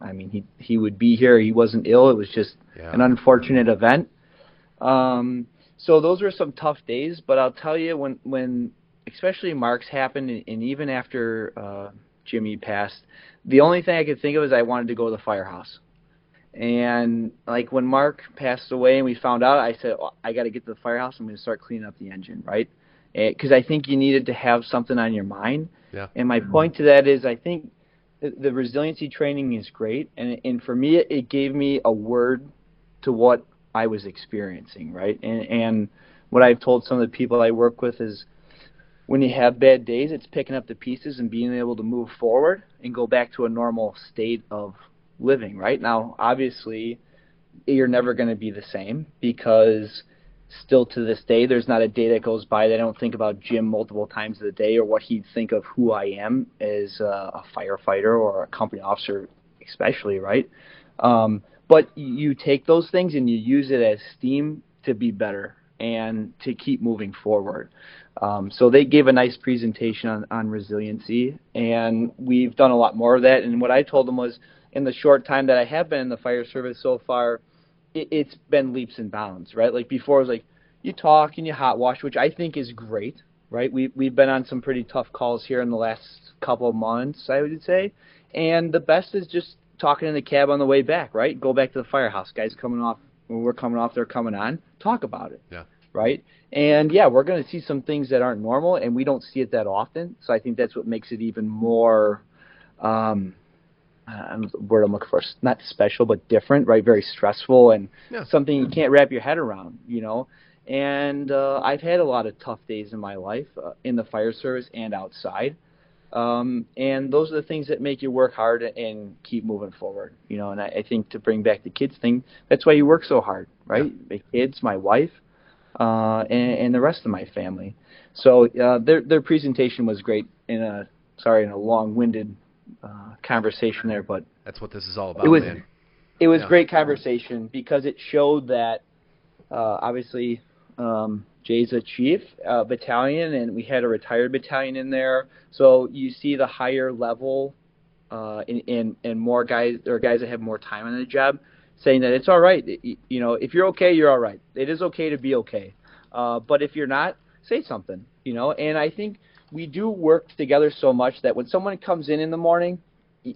I mean, he he would be here. He wasn't ill. It was just Yeah. an unfortunate event. Um, so those were some tough days, but I'll tell you when when especially Mark's happened, and, and even after uh, Jimmy passed, the only thing I could think of is I wanted to go to the firehouse. And like when Mark passed away and we found out, I said I got to get to the firehouse. I'm going to start cleaning up the engine, right? Eh, because I think you needed to have something on your mind. Yeah. And my point to that is, I think the, the resiliency training is great, and and for me, it, it gave me a word to what I was experiencing, right? And and what I've told some of the people I work with is when you have bad days, it's picking up the pieces and being able to move forward and go back to a normal state of living, right? Now, obviously, you're never going to be the same because still to this day, there's not a day that goes by that I don't think about Jim multiple times a day or what he'd think of who I am as a, firefighter or a company officer, especially, right? Um, but you take those things and you use it as steam to be better and to keep moving forward. Um, so they gave a nice presentation on, on resiliency, and we've done a lot more of that. And what I told them was, in the short time that I have been in the fire service so far, it, it's been leaps and bounds, right? Like before, it was like you talk and you hot wash, which I think is great, right? We we've been on some pretty tough calls here in the last couple of months, I would say, and the best is just talking in the cab on the way back, right? Go back to the firehouse, guys coming off when we're coming off, they're coming on. Talk about it, Yeah. Right? And yeah, we're going to see some things that aren't normal, and we don't see it that often. So I think that's what makes it even more. Um, the word I'm looking for, not special, but different, right? Very stressful and Yeah. something you can't wrap your head around, you know. And uh, I've had a lot of tough days in my life, uh, in the fire service and outside. Um, and those are the things that make you work hard and keep moving forward, you know. And I, I think to bring back the kids thing, that's why you work so hard, right? The kids, my wife, uh, and, and the rest of my family. So uh, their their presentation was great. In a sorry, in a long-winded uh, conversation there, but That's what this is all about, it was man. it was Yeah. great conversation because it showed that uh, obviously um, Jay's a chief uh, battalion, and we had a retired battalion in there. So you see the higher level uh, and, and and more guys or guys that have more time on the job saying that it's all right. You know, if you're okay, you're all right. It is okay to be okay. Uh, but if you're not, say something. You know, and I think we do work together so much that when someone comes in in the morning,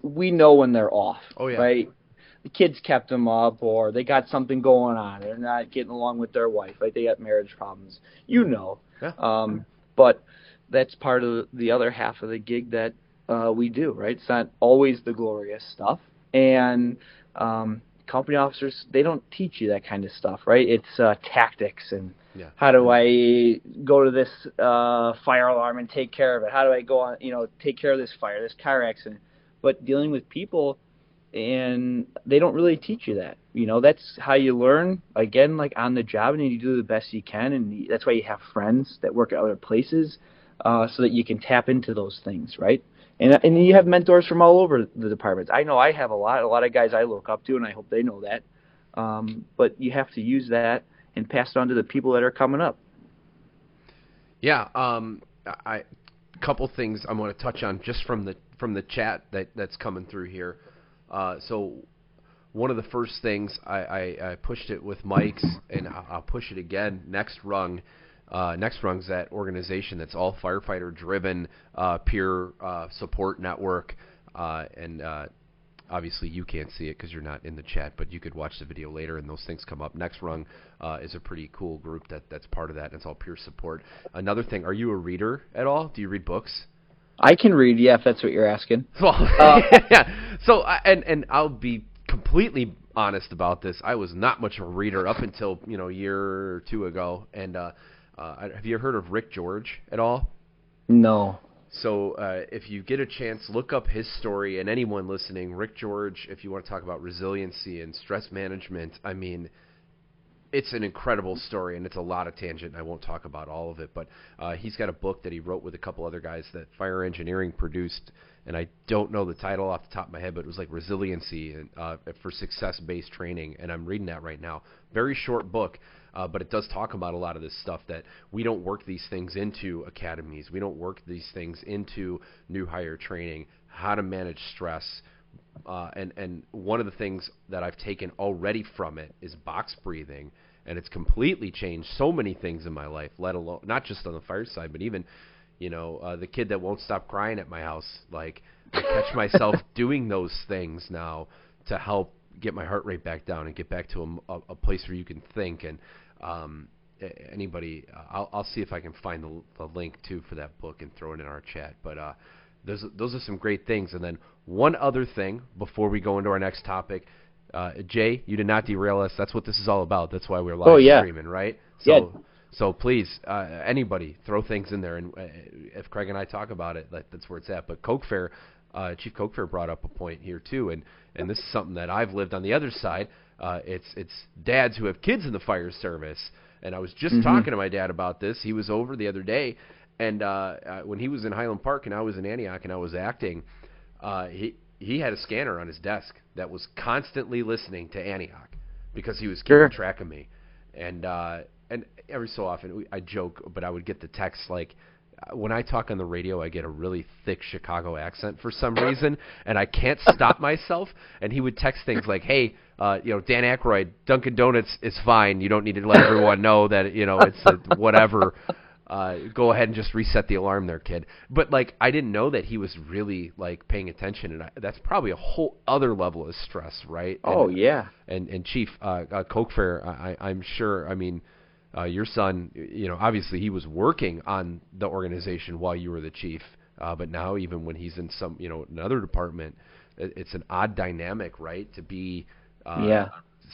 we know when they're off. Oh, yeah. Right the kids kept them up or they got something going on. They're not getting along with their wife. Like they got marriage problems. You know. Yeah. Um, but that's part of the other half of the gig that uh, we do, right? It's not always the glorious stuff, and um, company officers they don't teach you that kind of stuff, right? It's uh, tactics and Yeah. how do I go to this uh, fire alarm and take care of it? How do I go on, you know, take care of this fire, this car accident? But dealing with people, and they don't really teach you that. You know, that's how you learn. Again, like on the job, and you do the best you can, and that's why you have friends that work at other places, uh, so that you can tap into those things, right? And and you have mentors from all over the departments. I know I have a lot, a lot of guys I look up to, and I hope they know that. Um, but you have to use that and pass it on to the people that are coming up. Yeah, um, I couple things I want to touch on just from the from the chat that that's coming through here. Uh, so one of the first things I, I, I pushed it with Mike's, and I- I'll push it again. Next rung, uh, next rung's that organization that's all firefighter driven, uh, peer uh, support network, uh, and uh, obviously you can't see it because you're not in the chat, but you could watch the video later and those things come up. Next Rung uh, is a pretty cool group that that's part of that. And it's all peer support. Another thing, are you a reader at all? Do you read books? I can read, yeah, if that's what you're asking. (laughs) Well, Uh, (laughs) yeah. So and and I'll be completely honest about this. I was not much of a reader up until you know a year or two ago. And uh, uh, have you heard of Rick George at all? No. So uh, if you get a chance, look up his story. And anyone listening, Rick George, if you want to talk about resiliency and stress management, I mean, it's an incredible story, and it's a lot of tangent. And I won't talk about all of it, but uh, he's got a book that he wrote with a couple other guys that Fire Engineering produced, and I don't know the title off the top of my head, but it was like resiliency and, uh, for success-based training, and I'm reading that right now. Very short book, uh, but it does talk about a lot of this stuff that we don't work these things into academies, we don't work these things into new hire training, how to manage stress. Uh, and and one of the things that I've taken already from it is box breathing, and it's completely changed so many things in my life. Let alone not just on the fireside, but even, you know, uh, the kid that won't stop crying at my house. Like I catch myself (laughs) doing those things now to help get my heart rate back down and get back to a, a, a place where you can think. And um, anybody, uh, I'll, I'll see if I can find the, the link too for that book and throw it in our chat. But uh, those those are some great things. And then one other thing before we go into our next topic, uh, Jay, you did not derail us. That's what this is all about. That's why we're live Oh, yeah. streaming, right? So, Yeah. So please, uh, anybody, throw things in there, and uh, if Craig and I talk about it, that, that's where it's at. But Coke Fair, uh, Chief Coke Fair brought up a point here too, and and this is something that I've lived on the other side. Uh, it's it's dads who have kids in the fire service, and I was just Mhm. talking to my dad about this. He was over the other day, and uh, uh, when he was in Highland Park and I was in Antioch and I was acting, uh, he he had a scanner on his desk that was constantly listening to Antioch because he was keeping Sure. track of me, and uh, and every so often we, I joke, but I would get the text like. When I talk on the radio, I get a really thick Chicago accent for some reason, and I can't stop (laughs) myself. And he would text things like, "Hey, uh, you know, Dan Aykroyd, Dunkin' Donuts is fine. You don't need to let everyone know that you know it's a, (laughs) whatever." uh, go ahead and just reset the alarm there, kid. But like, I didn't know that he was really like paying attention, and I, that's probably a whole other level of stress, right? Oh and, yeah. And and Chief uh, uh, Coke Fair, I, I- I'm sure. I mean, uh, your son, you know, obviously he was working on the organization while you were the chief, uh, but now even when he's in some, you know, another department, it, it's an odd dynamic, right? To be uh, Yeah.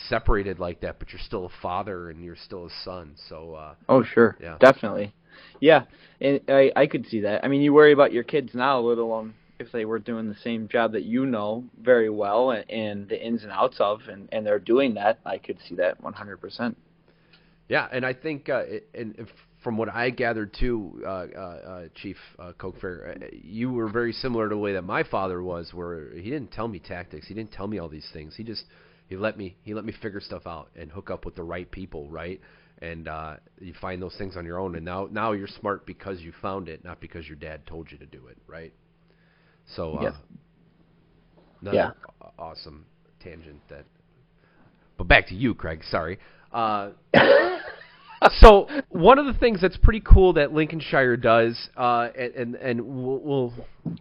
separated like that, but you're still a father and you're still a son. So uh, Oh sure. Yeah. Definitely. Yeah. And I I could see that. I mean, you worry about your kids now, let alone if they were doing the same job that you know very well and, and the ins and outs of, and and they're doing that. I could see that 100%. Yeah, and I think, uh, and from what I gathered too, uh, uh, uh, Chief uh, Coke Fair, uh, you were very similar to the way that my father was, where he didn't tell me tactics, he didn't tell me all these things. He just he let me he let me figure stuff out and hook up with the right people, right? And uh, you find those things on your own, and now now you're smart because you found it, not because your dad told you to do it, right? So, uh, Yeah. awesome tangent that. But back to you, Craig. Sorry. Uh, so one of the things that's pretty cool that Lincolnshire does, uh, and and, we'll, we'll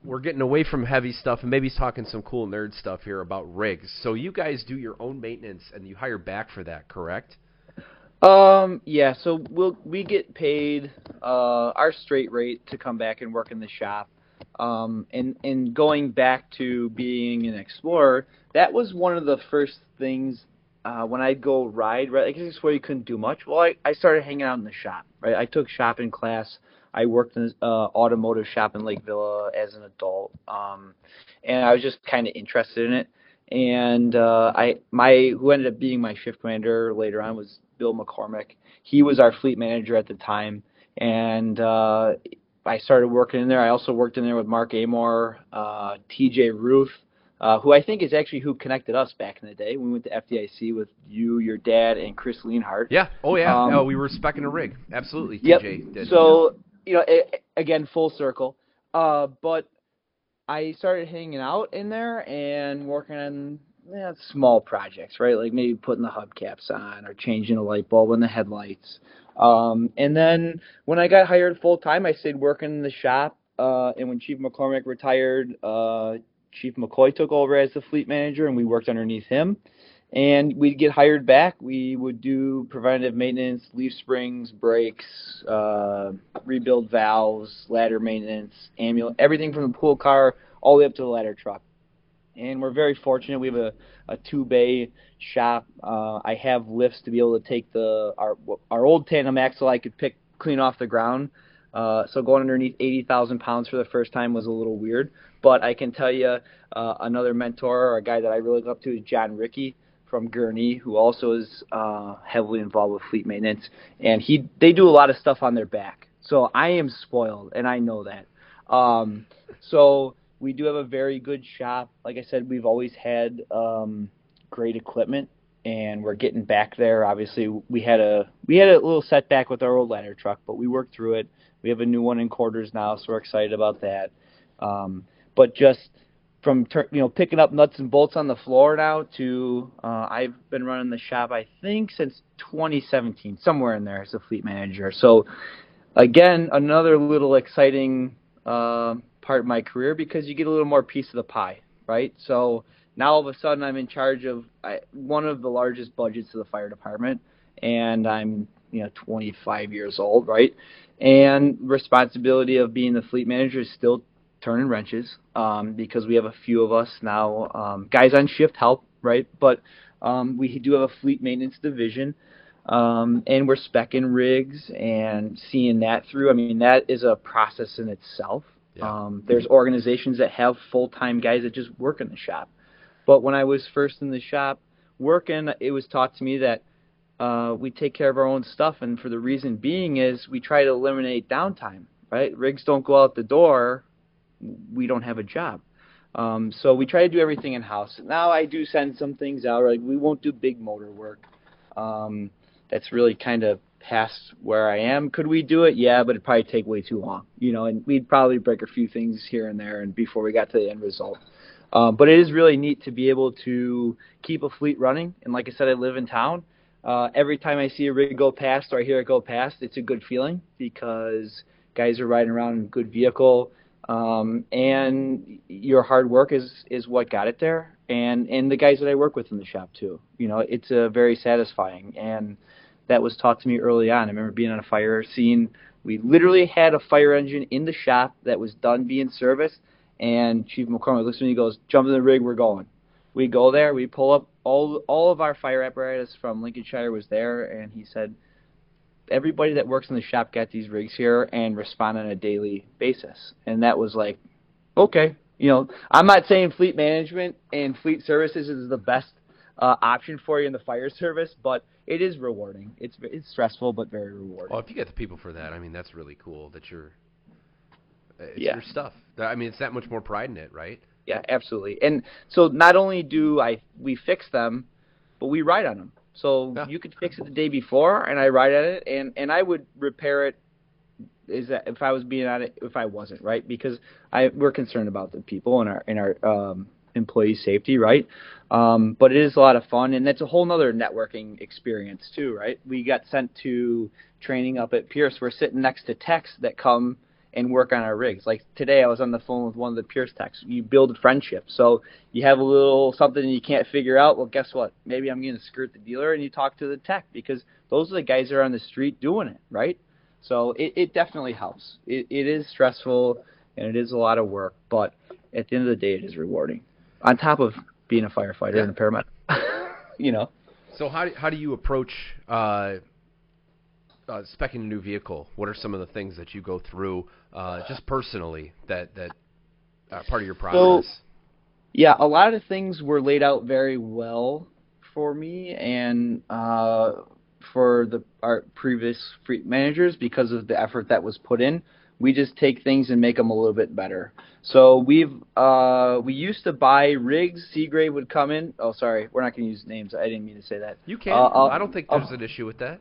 we're getting away from heavy stuff and maybe talking some cool nerd stuff here about rigs. So you guys do your own maintenance and you hire back for that, correct? Um, yeah, so we'll we get paid uh, our straight rate to come back and work in the shop. Um, and and going back to being an explorer, that was one of the first things uh, when I'd go ride. Right, I guess where you couldn't do much. Well, I, I started hanging out in the shop. Right, I took shopping class. I worked in uh, automotive shop in Lake Villa as an adult, um, and I was just kind of interested in it. And uh, I my who ended up being my shift commander later on was Bill McCormick. He was our fleet manager at the time, and uh, I started working in there. I also worked in there with Mark Amor, uh, T.J. Ruth, uh, who I think is actually who connected us back in the day. We went to FDIC with you, your dad, and Chris Leanhart. Yeah. Oh yeah. Um, no, we were specking a rig. Absolutely. Yep. TJ. So you know, a again, full circle. Uh, but I started hanging out in there and working on yeah, small projects, right? Like maybe putting the hubcaps on or changing a light bulb in the headlights. Um, and then when I got hired full time, I stayed working in the shop. Uh, and when Chief McCormick retired, uh, Chief McCoy took over as the fleet manager, and we worked underneath him. And we'd get hired back. We would do preventative maintenance, leaf springs, brakes, uh, rebuild valves, ladder maintenance, ambulance, everything from the pool car all the way up to the ladder truck and we're very fortunate. We have a, a two bay shop. Uh, I have lifts to be able to take the our our old tandem axle I could pick clean off the ground. Uh, so going underneath 80,000 pounds for the first time was a little weird. But I can tell you uh, another mentor or a guy that I really look up to is John Ricky from Gurnee, who also is uh, heavily involved with fleet maintenance, and he they do a lot of stuff on their back. So I am spoiled, and I know that. Um, so we do have a very good shop. Like I said, we've always had um, great equipment, and we're getting back there. Obviously, we had a we had a little setback with our old ladder truck, but we worked through it. We have a new one in quarters now, so we're excited about that. Um, but just from you know picking up nuts and bolts on the floor now to uh, I've been running the shop I think since 2017, somewhere in there as a fleet manager. So again, another little exciting. Uh, part of my career because you get a little more piece of the pie, right? So now all of a sudden I'm in charge of I, one of the largest budgets of the fire department, and I'm you know 25 years old, right? And responsibility of being the fleet manager is still turning wrenches um, because we have a few of us now, um, guys on shift help, right? But um, we do have a fleet maintenance division. Um, and we're specking rigs and seeing that through. I mean, that is a process in itself. Yeah. Um, there's organizations that have full time guys that just work in the shop. But when I was first in the shop working, it was taught to me that uh, we take care of our own stuff, and for the reason being is we try to eliminate downtime. Right? Rigs don't go out the door, we don't have a job. Um, so we try to do everything in house. Now I do send some things out. Like we won't do big motor work. Um, that's really kind of past where I am. Could we do it? Yeah, but it'd probably take way too long, you know, and we'd probably break a few things here and there and before we got to the end result. Um, but it is really neat to be able to keep a fleet running. And like I said, I live in town. Uh, every time I see a rig go past or I hear it go past, it's a good feeling because guys are riding around in good vehicle. Um, and your hard work is, is what got it there. And, and the guys that I work with in the shop too, you know, it's uh, very satisfying. And, that was taught to me early on. I remember being on a fire scene. We literally had a fire engine in the shop that was done being serviced, and Chief McCormick looks at me and goes, "Jump in the rig, we're going." We go there, we pull up all all of our fire apparatus from Lincolnshire was there, and he said, "Everybody that works in the shop got these rigs here and respond on a daily basis." And that was like, okay, you know, I'm not saying fleet management and fleet services is the best uh, option for you in the fire service, but it is rewarding. It's it's stressful but very rewarding. Well, if you get the people for that, I mean, that's really cool. That you're, it's Yeah. your stuff. I mean, it's that much more pride in it, right? Yeah, absolutely. And so not only do I we fix them, but we ride on them. So Yeah. you could fix it the day before, and I ride at it, and and I would repair it. Is that if I was being on it, if I wasn't right? Because I we're concerned about the people and our and our um, employee safety, right? Um, but it is a lot of fun, and that's a whole nother networking experience too, right? We got sent to training up at Pierce. We're sitting next to techs that come and work on our rigs. Like today, I was on the phone with one of the Pierce techs. You build friendship. So you have a little something you can't figure out. Well, guess what? Maybe I'm going to skirt the dealer, and you talk to the tech because those are the guys that are on the street doing it, right? So it, it definitely helps. It, it is stressful and it is a lot of work, but at the end of the day, it is rewarding. On top of being a firefighter Yeah. and a paramedic, (laughs) you know. So how do, how do you approach uh, uh, specing a new vehicle? What are some of the things that you go through uh, just personally that that are part of your process? Yeah, a lot of things were laid out very well for me and uh, for the our previous fleet managers because of the effort that was put in. We just take things and make them a little bit better. So we've uh, we used to buy rigs. Seagrave would come in. Oh, sorry, we're not going to use names. I didn't mean to say that. you can. Uh, I'll- don't think there's an issue with that,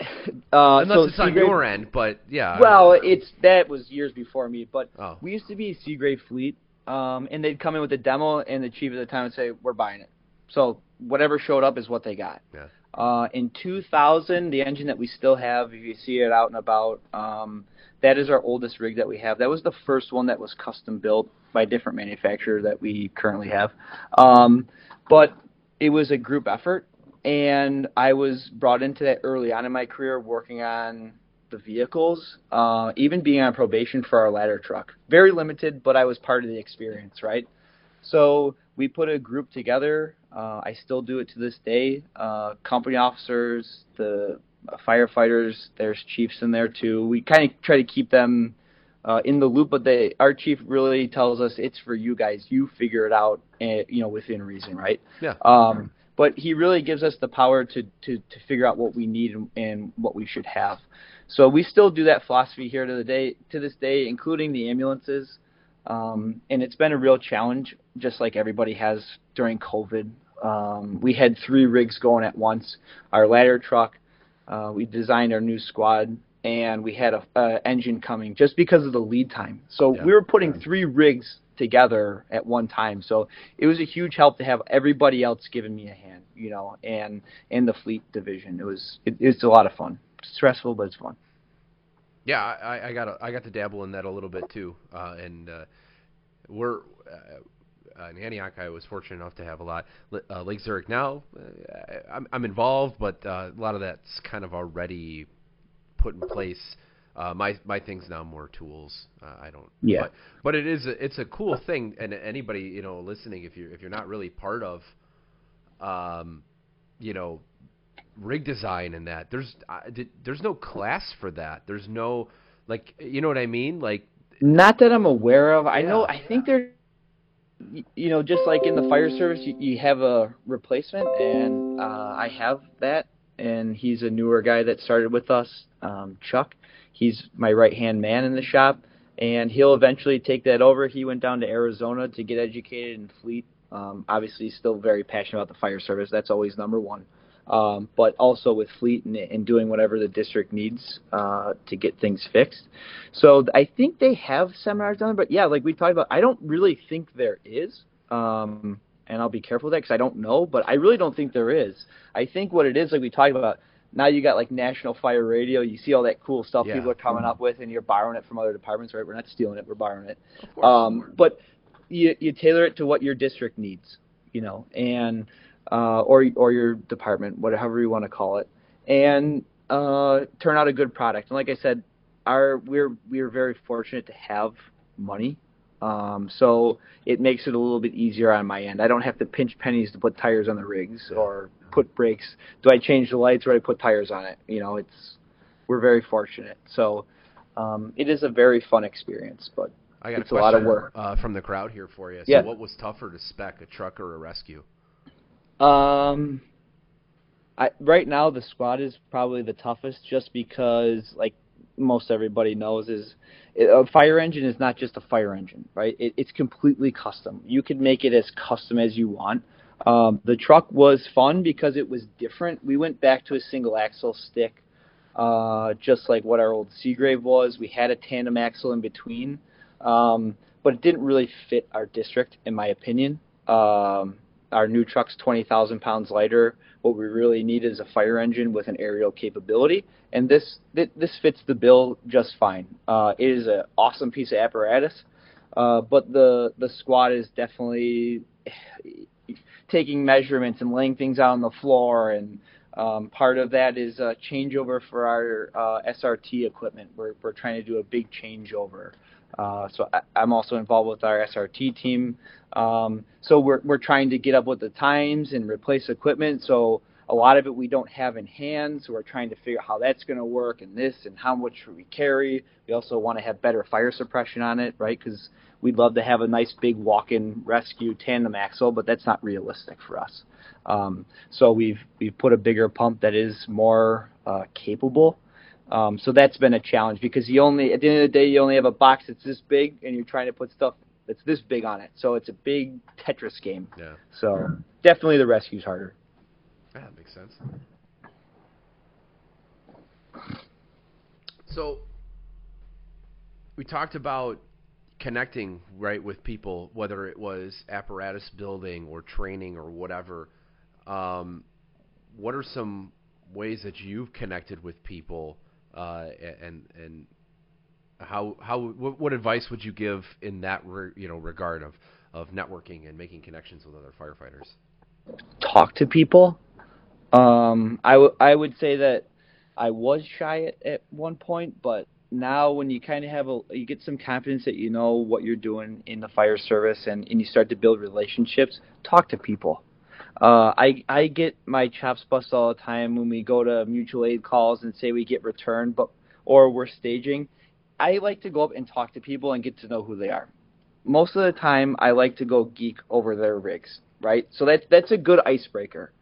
Uh, unless so it's on your end. But yeah. Well, it's that was years before me, but Oh. we used to be Seagrave Fleet, um, and they'd come in with a demo, and the chief at the time would say, "We're buying it." So whatever showed up is what they got. Yeah. Uh, in 2000, the engine that we still have, if you see it out and about, um, that is our oldest rig that we have. That was the first one that was custom built by a different manufacturer that we currently have. Um, but it was a group effort, and I was brought into that early on in my career working on the vehicles, uh, even being on probation for our ladder truck. Very limited, but I was part of the experience, right? So we put a group together. Uh, I still do it to this day. Uh, company officers, the firefighters, there's chiefs in there too. We kind of try to keep them uh, in the loop, but they, our chief really tells us it's for you guys. You figure it out, uh, you know, within reason, right? Yeah. Um, but he really gives us the power to, to, to figure out what we need and, and what we should have. So we still do that philosophy here to the day to this day, including the ambulances. Um, and it's been a real challenge, just like everybody has during COVID. Um, we had three rigs going at once. Our ladder truck, uh, we designed our new squad, and we had a, a engine coming just because of the lead time. So Yeah. we were putting three rigs together at one time. So it was a huge help to have everybody else giving me a hand, you know, and and the fleet division. It was it, it's a lot of fun. It's Stressful, but it's fun. Yeah, I, I got a, I got to dabble in that a little bit too, uh, and uh, we're uh, uh, in Antioch. I was fortunate enough to have a lot. Uh, Lake Zurich now, uh, I'm, I'm involved, but uh, a lot of that's kind of already put in place. Uh, my my thing's now more tools. Uh, I don't. Yeah. But, but it is a, it's a cool thing, and anybody you know listening, if you if you're not really part of, um, you know, rig design and that. There's uh, there's no class for that. There's no like you know what I mean? Like Not that I'm aware of. I know. I think there. You know, just like in the fire service, you, you have a replacement, and uh, I have that. And he's a newer guy that started with us, um, Chuck. He's my right hand man in the shop, and he'll eventually take that over. He went down to Arizona to get educated in fleet. Um, obviously, he's still very passionate about the fire service. That's always number one. Um, but also with fleet and, and doing whatever the district needs uh, to get things fixed. So I think they have seminars done, but yeah, like we talked about, I don't really think there is. Um, and I'll be careful with that because I don't know, but I really don't think there is. I think what it is, like we talked about, now you got like National Fire Radio. You see all that cool stuff Yeah. people are coming up with, and you're borrowing it from other departments, right? We're not stealing it, we're borrowing it. course. Um, but you you tailor it to what your district needs, you know, and uh, or or your department, whatever you want to call it, and uh, turn out a good product. And like I said, our we're we're very fortunate to have money, um, so it makes it a little bit easier on my end. I don't have to pinch pennies to put tires on the rigs or put brakes. Do I change the lights or do I put tires on it? You know, it's we're very fortunate. So um, it is a very fun experience, but I got it's a a lot of work. Uh, from the crowd here for you. So Yeah. what was tougher to spec, a truck or a rescue? Um, I right now the squad is probably the toughest, just because like most everybody knows is a fire engine is not just a fire engine, right? It, it's completely custom. You could make it as custom as you want. Um, the truck was fun because it was different. We went back to a single axle stick, uh, just like what our old Seagrave was. We had a tandem axle in between, um, but it didn't really fit our district, in my opinion. Um, our new truck's 20,000 pounds lighter. What we really need is a fire engine with an aerial capability, and this this fits the bill just fine. Uh, it is an awesome piece of apparatus, uh, but the the squad is definitely (sighs) taking measurements and laying things out on the floor and um, part of that is a changeover for our uh, SRT equipment. We're, we're trying to do a big changeover. Uh, so I, am also involved with our SRT team. Um, so we're, we're trying to get up with the times and replace equipment. So a lot of it we don't have in hand. So we're trying to figure out how that's going to work and this and how much we carry. We also want to have better fire suppression on it, right? Because we'd love to have a nice big walk-in rescue tandem axle, but that's not realistic for us. Um, so we've we've put a bigger pump that is more uh, capable. Um, so that's been a challenge because you only at the end of the day you only have a box that's this big and you're trying to put stuff that's this big on it. So it's a big Tetris game. Yeah. So definitely the rescue's harder. Yeah, that makes sense. So we talked about connecting right with people, whether it was apparatus building or training or whatever. Um, what are some ways that you've connected with people, uh, and and how how what, what, advice would you give in that re, you know regard of of networking and making connections with other firefighters? Talk to people. Um, I, w- I would say that I was shy at, at one point, but now when you kind of have a you get some confidence that you know what you're doing in the fire service and, and you start to build relationships talk to people uh, I I get my chops busted all the time when we go to mutual aid calls and say we get returned, but or we're staging. I like to go up and talk to people and get to know who they are. Most of the time, I like to go geek over their rigs, right? So that's that's a good icebreaker.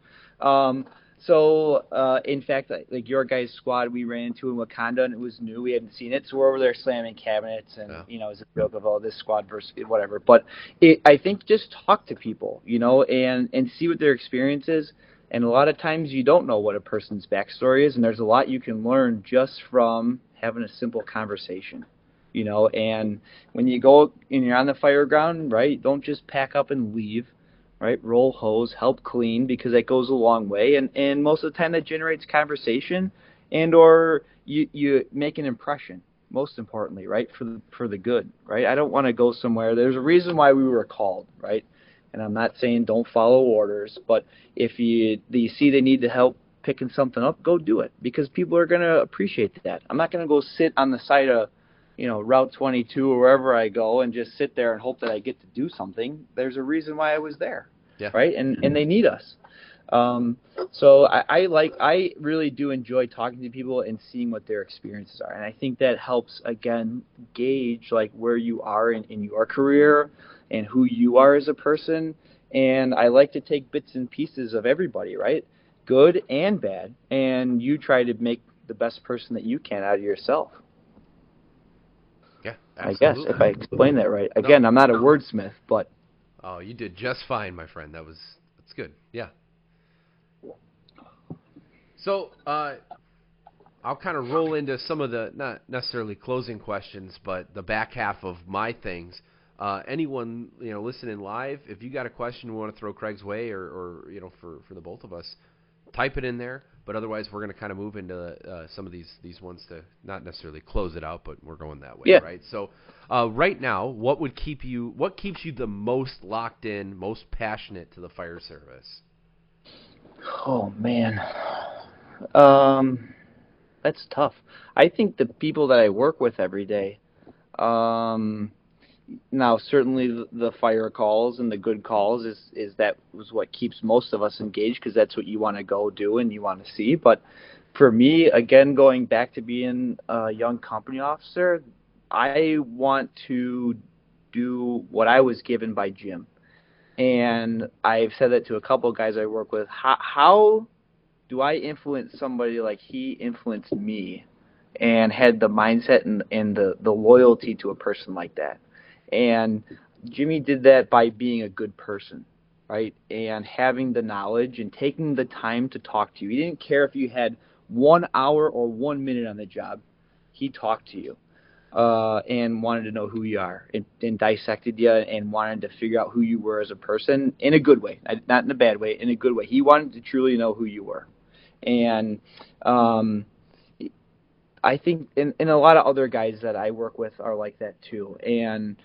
Um, so, uh, in fact, like your guys' squad, we ran into in Wauconda, and it was new. We hadn't seen it, so we're over there slamming cabinets, and yeah. you know, it's a joke of oh, this squad versus whatever. But it, I think just talk to people, you know, and and see what their experience is. And a lot of times, you don't know what a person's backstory is, and there's a lot you can learn just from having a simple conversation you know and when you go and you're on the fire ground right don't just pack up and leave right? Roll hose, help clean because that goes a long way, and and most of the time that generates conversation, and or you you make an impression. Most importantly, right for the for the good, right? I don't want to go somewhere. There's a reason why we were called, right? And I'm not saying don't follow orders, but if you you see they need to help picking something up, go do it because people are going to appreciate that. I'm not going to go sit on the side of you know, Route 22 or wherever I go and just sit there and hope that I get to do something. There's a reason why I was there, yeah. right? And and they need us. Um, so I, I like I really do enjoy talking to people and seeing what their experiences are, and I think that helps again gauge like where you are in, in your career and who you are as a person. And I like to take bits and pieces of everybody, right? Good and bad, and you try to make the best person that you can out of yourself. Absolutely. I guess if I explain that right. Again, no, I'm not a wordsmith, but oh, you did just fine, my friend. That was that's good. Yeah. So uh, I'll kind of roll into some of the not necessarily closing questions, but the back half of my things. Uh, anyone you know listening live, if you got a question you want to throw Craig's way, or, or you know for for the both of us, type it in there. But otherwise, we're going to kind of move into uh, some of these these ones to not necessarily close it out, but we're going that way, yeah. right? So, uh, right now, what would keep you? What keeps you the most locked in, most passionate to the fire service? Oh man, um, that's tough. I think the people that I work with every day, um, now certainly the fire calls and the good calls is is that was what keeps most of us engaged because that's what you want to go do and you want to see. But for me again going back to being a young company officer i want to do what i was given by jim. And i've said that to a couple of guys i work with. How, how do i influence somebody like he influenced me and had the mindset and, and the, the loyalty to a person like that and Jimmy did that by being a good person, right? And having the knowledge and taking the time to talk to you. He didn't care if you had one hour or one minute on the job. He talked to you. uh, and wanted to know who you are and, and dissected you and wanted to figure out who you were as a person in a good way, not in a bad way, in a good way. He wanted to truly know who you were, and um, I think and, and a lot of other guys that I work with are like that too, and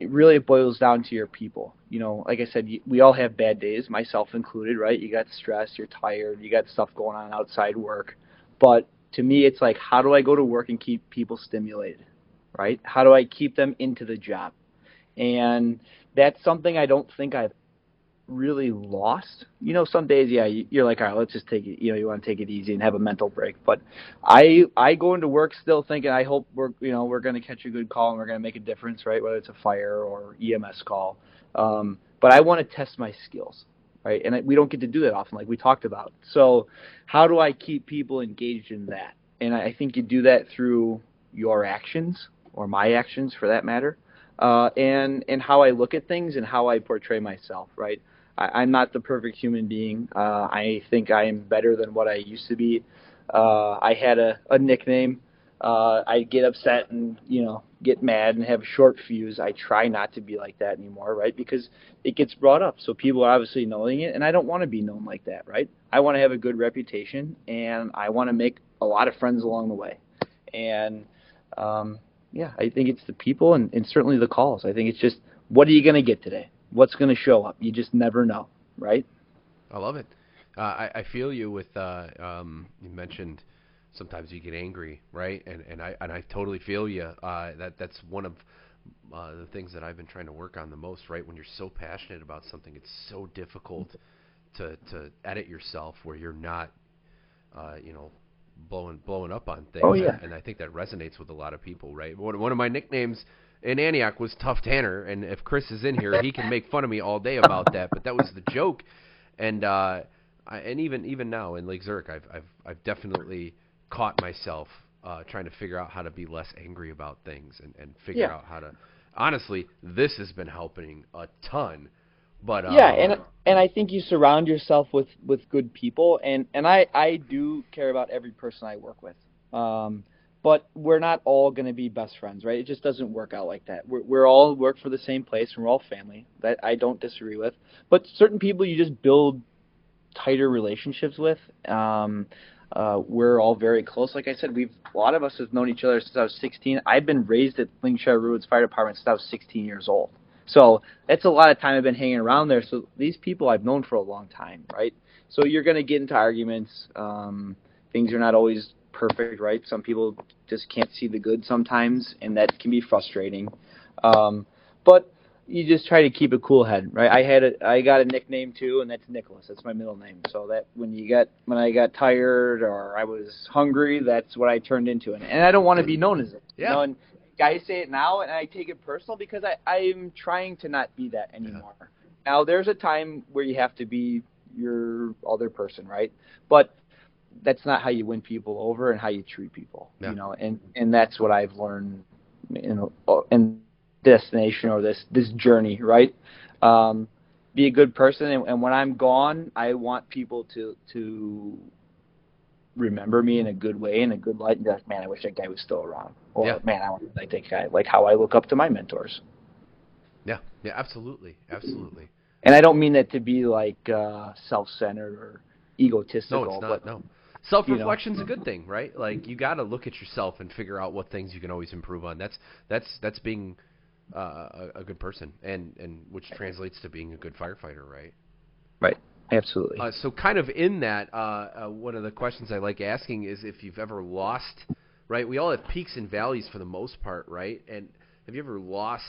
it really boils down to your people. You know, like I said, we all have bad days, myself included, right? You got stress, you're tired, you got stuff going on outside work. But to me, it's like, how do I go to work and keep people stimulated, right? How do I keep them into the job? And that's something I don't think I've really lost. You know, some days, yeah, you're like, all right, let's just take it. You know, you want to take it easy and have a mental break. But I, I go into work still thinking, I hope we're, you know, we're going to catch a good call and we're going to make a difference, right? Whether it's a fire or EMS call. Um, but I want to test my skills, right? And we don't get to do that often, like we talked about. So, how do I keep people engaged in that? And I think you do that through your actions or my actions, for that matter. Uh, and and how I look at things and how I portray myself, right? I, I'm not the perfect human being. Uh, I think I am better than what I used to be. Uh, I had a, a nickname. Uh, I get upset and you know get mad and have a short fuse. I try not to be like that anymore, right? Because it gets brought up, so people are obviously knowing it, and I don't want to be known like that, right? I want to have a good reputation, and I want to make a lot of friends along the way. And um, yeah, I think it's the people and, and certainly the calls. I think it's just what are you going to get today? What's going to show up. You just never know, right? I love it. Uh, I, I feel you with uh, um, you mentioned sometimes you get angry, right? And and I and I totally feel you. Uh, that that's one of uh, the things that I've been trying to work on the most, right? When you're so passionate about something, it's so difficult to to edit yourself where you're not, uh, you know, blowing blowing up on things. Oh yeah. And, and I think that resonates with a lot of people, right? One one of my nicknames in Antioch was Tough Tanner, and if Chris is in here, he can make fun of me all day about that. But that was the joke, and uh, I, and even even now in Lake Zurich, I've I've I've definitely caught myself uh, trying to figure out how to be less angry about things and and figure yeah. out how to. Honestly, this has been helping a ton. But uh, yeah, and and I think you surround yourself with with good people, and and I I do care about every person I work with. Um, but we're not all going to be best friends, right? It just doesn't work out like that. We're, we're all work for the same place, and we're all family. That I don't disagree with. But certain people you just build tighter relationships with. Um, uh, we're all very close. Like I said, we've a lot of us have known each other since I was 16. I've been raised at Lincolnshire Woods Fire Department since I was 16 years old. So that's a lot of time I've been hanging around there. So these people I've known for a long time, right? So you're going to get into arguments. Um, things are not always perfect, right? Some people just can't see the good sometimes, and that can be frustrating. Um, but you just try to keep a cool head, right? I had a, I got a nickname too, and that's Nicholas. That's my middle name. So that when you got when I got tired or I was hungry, that's what I turned into, and, and I don't want to be known as it. Yeah. You know, and guys say it now, and I take it personal because I I'm trying to not be that anymore. Yeah. Now there's a time where you have to be your other person, right? But that's not how you win people over and how you treat people. Yeah. You know, and and that's what I've learned in in destination or this this journey, right? Um, be a good person, and, and when I'm gone, I want people to to remember me in a good way, in a good light, and be like, man, I wish that guy was still around. Or yeah. man, I want to like that guy, like how I look up to my mentors. Yeah, yeah, absolutely, absolutely. And I don't mean that to be like uh, self-centered or egotistical. No, it's not. But no. Self reflection's you know. a good thing, right? Like you got to look at yourself and figure out what things you can always improve on. That's that's that's being uh, a, a good person, and and which translates to being a good firefighter, right? Right. Absolutely. Uh, so, kind of in that, uh, uh, one of the questions I like asking is if you've ever lost, right? We all have peaks and valleys for the most part, right? And have you ever lost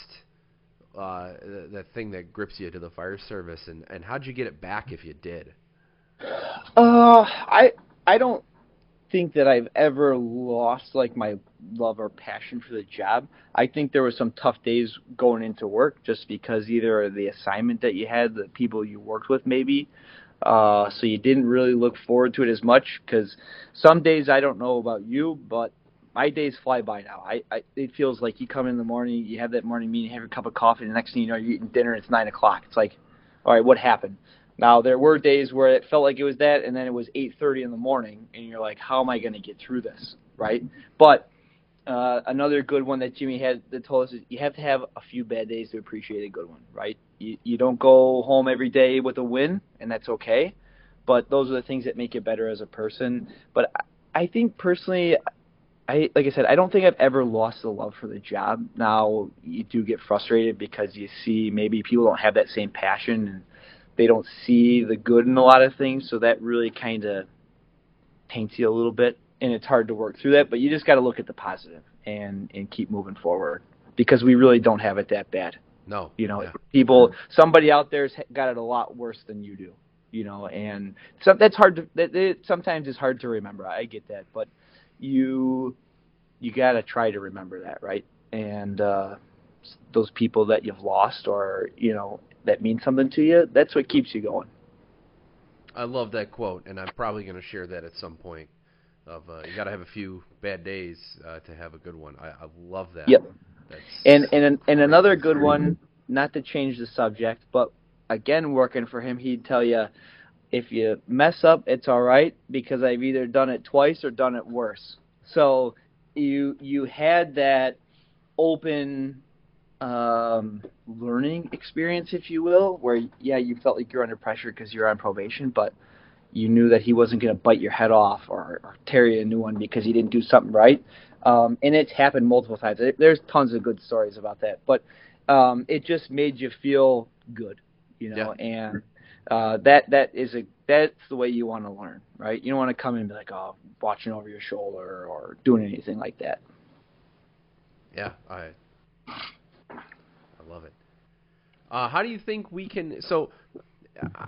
uh, that thing that grips you to the fire service, and and how'd you get it back if you did? Uh, I I don't think that I've ever lost like my love or passion for the job. I think there were some tough days going into work just because either the assignment that you had, the people you worked with, maybe. Uh, so you didn't really look forward to it as much because some days I don't know about you, but my days fly by now. I, I it feels like you come in the morning, you have that morning meeting, have a cup of coffee, and the next thing you know, you're eating dinner. It's nine o'clock. It's like, all right, what happened? Now there were days where it felt like it was that, and then it was 8:30 in the morning, and you're like, "How am I going to get through this?" Right? But uh, another good one that Jimmy had that told us is you have to have a few bad days to appreciate a good one, right? You, you don't go home every day with a win, and that's okay. But those are the things that make you better as a person. But I, I think personally, I like I said, I don't think I've ever lost the love for the job. Now you do get frustrated because you see maybe people don't have that same passion and they don't see the good in a lot of things, so that really kind of taints you a little bit and it's hard to work through that. But you just got to look at the positive and and keep moving forward because we really don't have it that bad. No, you know, yeah. people, somebody out there's got it a lot worse than you do. You know, and so that's hard to. That it sometimes it's hard to remember. I get that, but you you got to try to remember that, right? And uh, those people that you've lost, or you know, that mean something to you. That's what keeps you going. I love that quote, and I'm probably going to share that at some point. Of uh, you got to have a few bad days uh, to have a good one. I, I love that. Yep. That's and and and another good one, not to change the subject, but again working for him, he'd tell you if you mess up, it's all right because I've either done it twice or done it worse. So you you had that open um, learning experience, if you will, where yeah, you felt like you're under pressure because you're on probation, but you knew that he wasn't going to bite your head off or, or tear you a new one because he didn't do something right. Um, and it's happened multiple times. There's tons of good stories about that, but um, it just made you feel good, you know. Yeah. And uh, that that is a that's the way you want to learn, right? You don't want to come in and be like, oh, watching over your shoulder or doing anything like that. Yeah, I Love it. Uh, how do you think we can? So,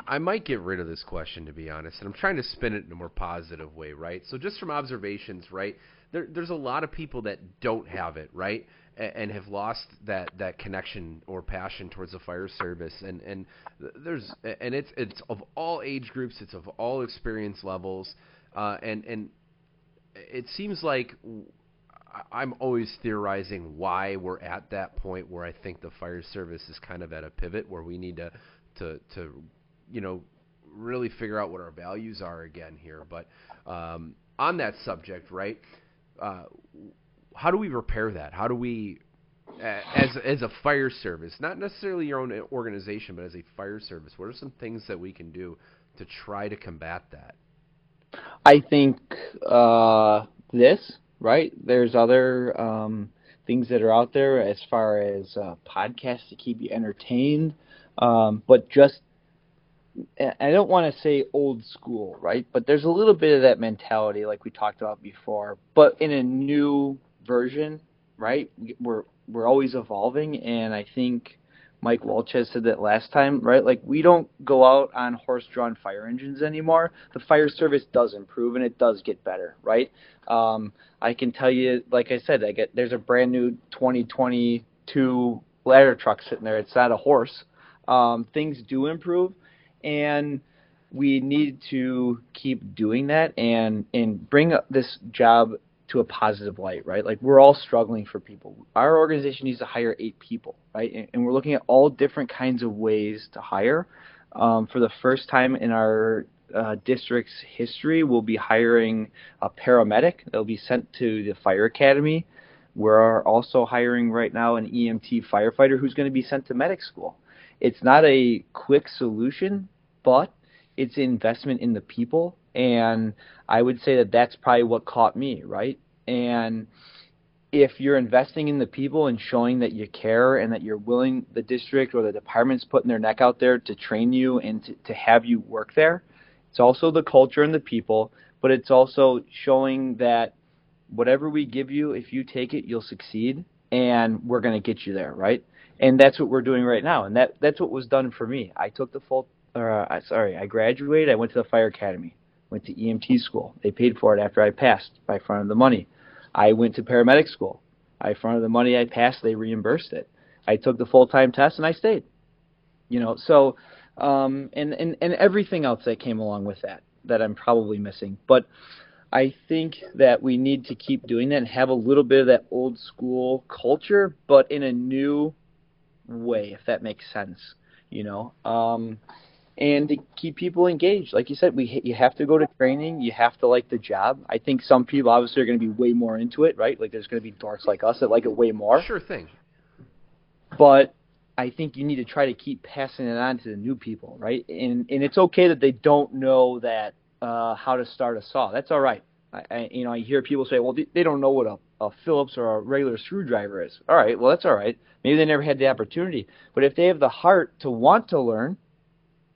I might get rid of this question to be honest, and I'm trying to spin it in a more positive way, right? So, just from observations, right? There, there's a lot of people that don't have it, right, and, and have lost that that connection or passion towards the fire service, and and there's and it's it's of all age groups, it's of all experience levels, uh, and and it seems like I'm always theorizing why we're at that point where I think the fire service is kind of at a pivot where we need to to to you know really figure out what our values are again here. But um, on that subject, right? Uh, how do we repair that? How do we as as a fire service, not necessarily your own organization, but as a fire service, what are some things that we can do to try to combat that? I think uh, this right? There's other um, things that are out there as far as uh, podcasts to keep you entertained, um, but just I don't want to say old school, right? But there's a little bit of that mentality, like we talked about before, but in a new version, right? We're we're always evolving, and I think Mike Welch has said that last time, right? Like we don't go out on horse-drawn fire engines anymore. The fire service does improve and it does get better, right? Um, I can tell you, like I said, I get there's a brand new 2022 ladder truck sitting there. It's not a horse. Um, things do improve, and we need to keep doing that and and bring this job to a positive light, right? Like we're all struggling for people. Our organization needs to hire eight people, right? And, and we're looking at all different kinds of ways to hire. Um, for the first time in our uh, district's history, we'll be hiring a paramedic. They'll be sent to the fire academy. We're also hiring right now an EMT firefighter who's going to be sent to medic school. It's not a quick solution, but it's investment in the people and I would say that that's probably what caught me, right? And if you're investing in the people and showing that you care and that you're willing, the district or the department's putting their neck out there to train you and to, to have you work there, it's also the culture and the people, but it's also showing that whatever we give you, if you take it, you'll succeed, and we're going to get you there, right? And that's what we're doing right now, and that that's what was done for me. I took the full, uh, sorry, I graduated. I went to the fire academy went to EMT school. They paid for it after I passed. I fronted the money. I went to paramedic school. I fronted the money I passed. They reimbursed it. I took the full time test and I stayed. You know, so um, and and and everything else that came along with that that I'm probably missing. But I think that we need to keep doing that and have a little bit of that old school culture, but in a new way, if that makes sense. You know, um, and to keep people engaged. Like you said, we you have to go to training. You have to like the job. I think some people obviously are going to be way more into it, right? Like there's going to be dorks like us that like it way more. Sure thing. But I think you need to try to keep passing it on to the new people, right? And and it's okay that they don't know that uh, how to start a saw. That's all right. I, I, you know, I hear people say, well, they, they don't know what a, a Phillips or a regular screwdriver is. All right, well, that's all right. Maybe they never had the opportunity. But if they have the heart to want to learn,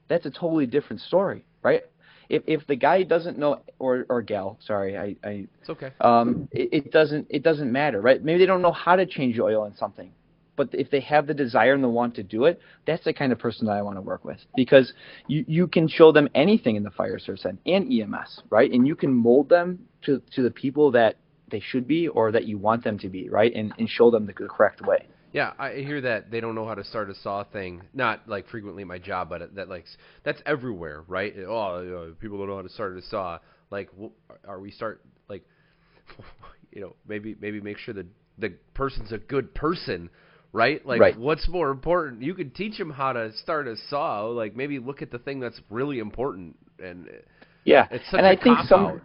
that's a totally different story, right? If if the guy doesn't know or or gal, sorry, I, I It's okay. um, it, it doesn't it doesn't matter, right? Maybe they don't know how to change oil in something, but if they have the desire and the want to do it, that's the kind of person that I want to work with because you you can show them anything in the fire service and, and EMS, right? And you can mold them to to the people that they should be or that you want them to be, right? And and show them the correct way. Yeah, I hear that they don't know how to start a saw thing. Not like frequently at my job, but that like that's everywhere, right? Oh, you people don't know how to start a saw. Like, are we start like, (laughs) you know, maybe maybe make sure that the person's a good person, right? Like, Right. what's more important? You could teach them how to start a saw. Like, maybe look at the thing that's really important, and uh, Yeah, it's such and a I think some. out.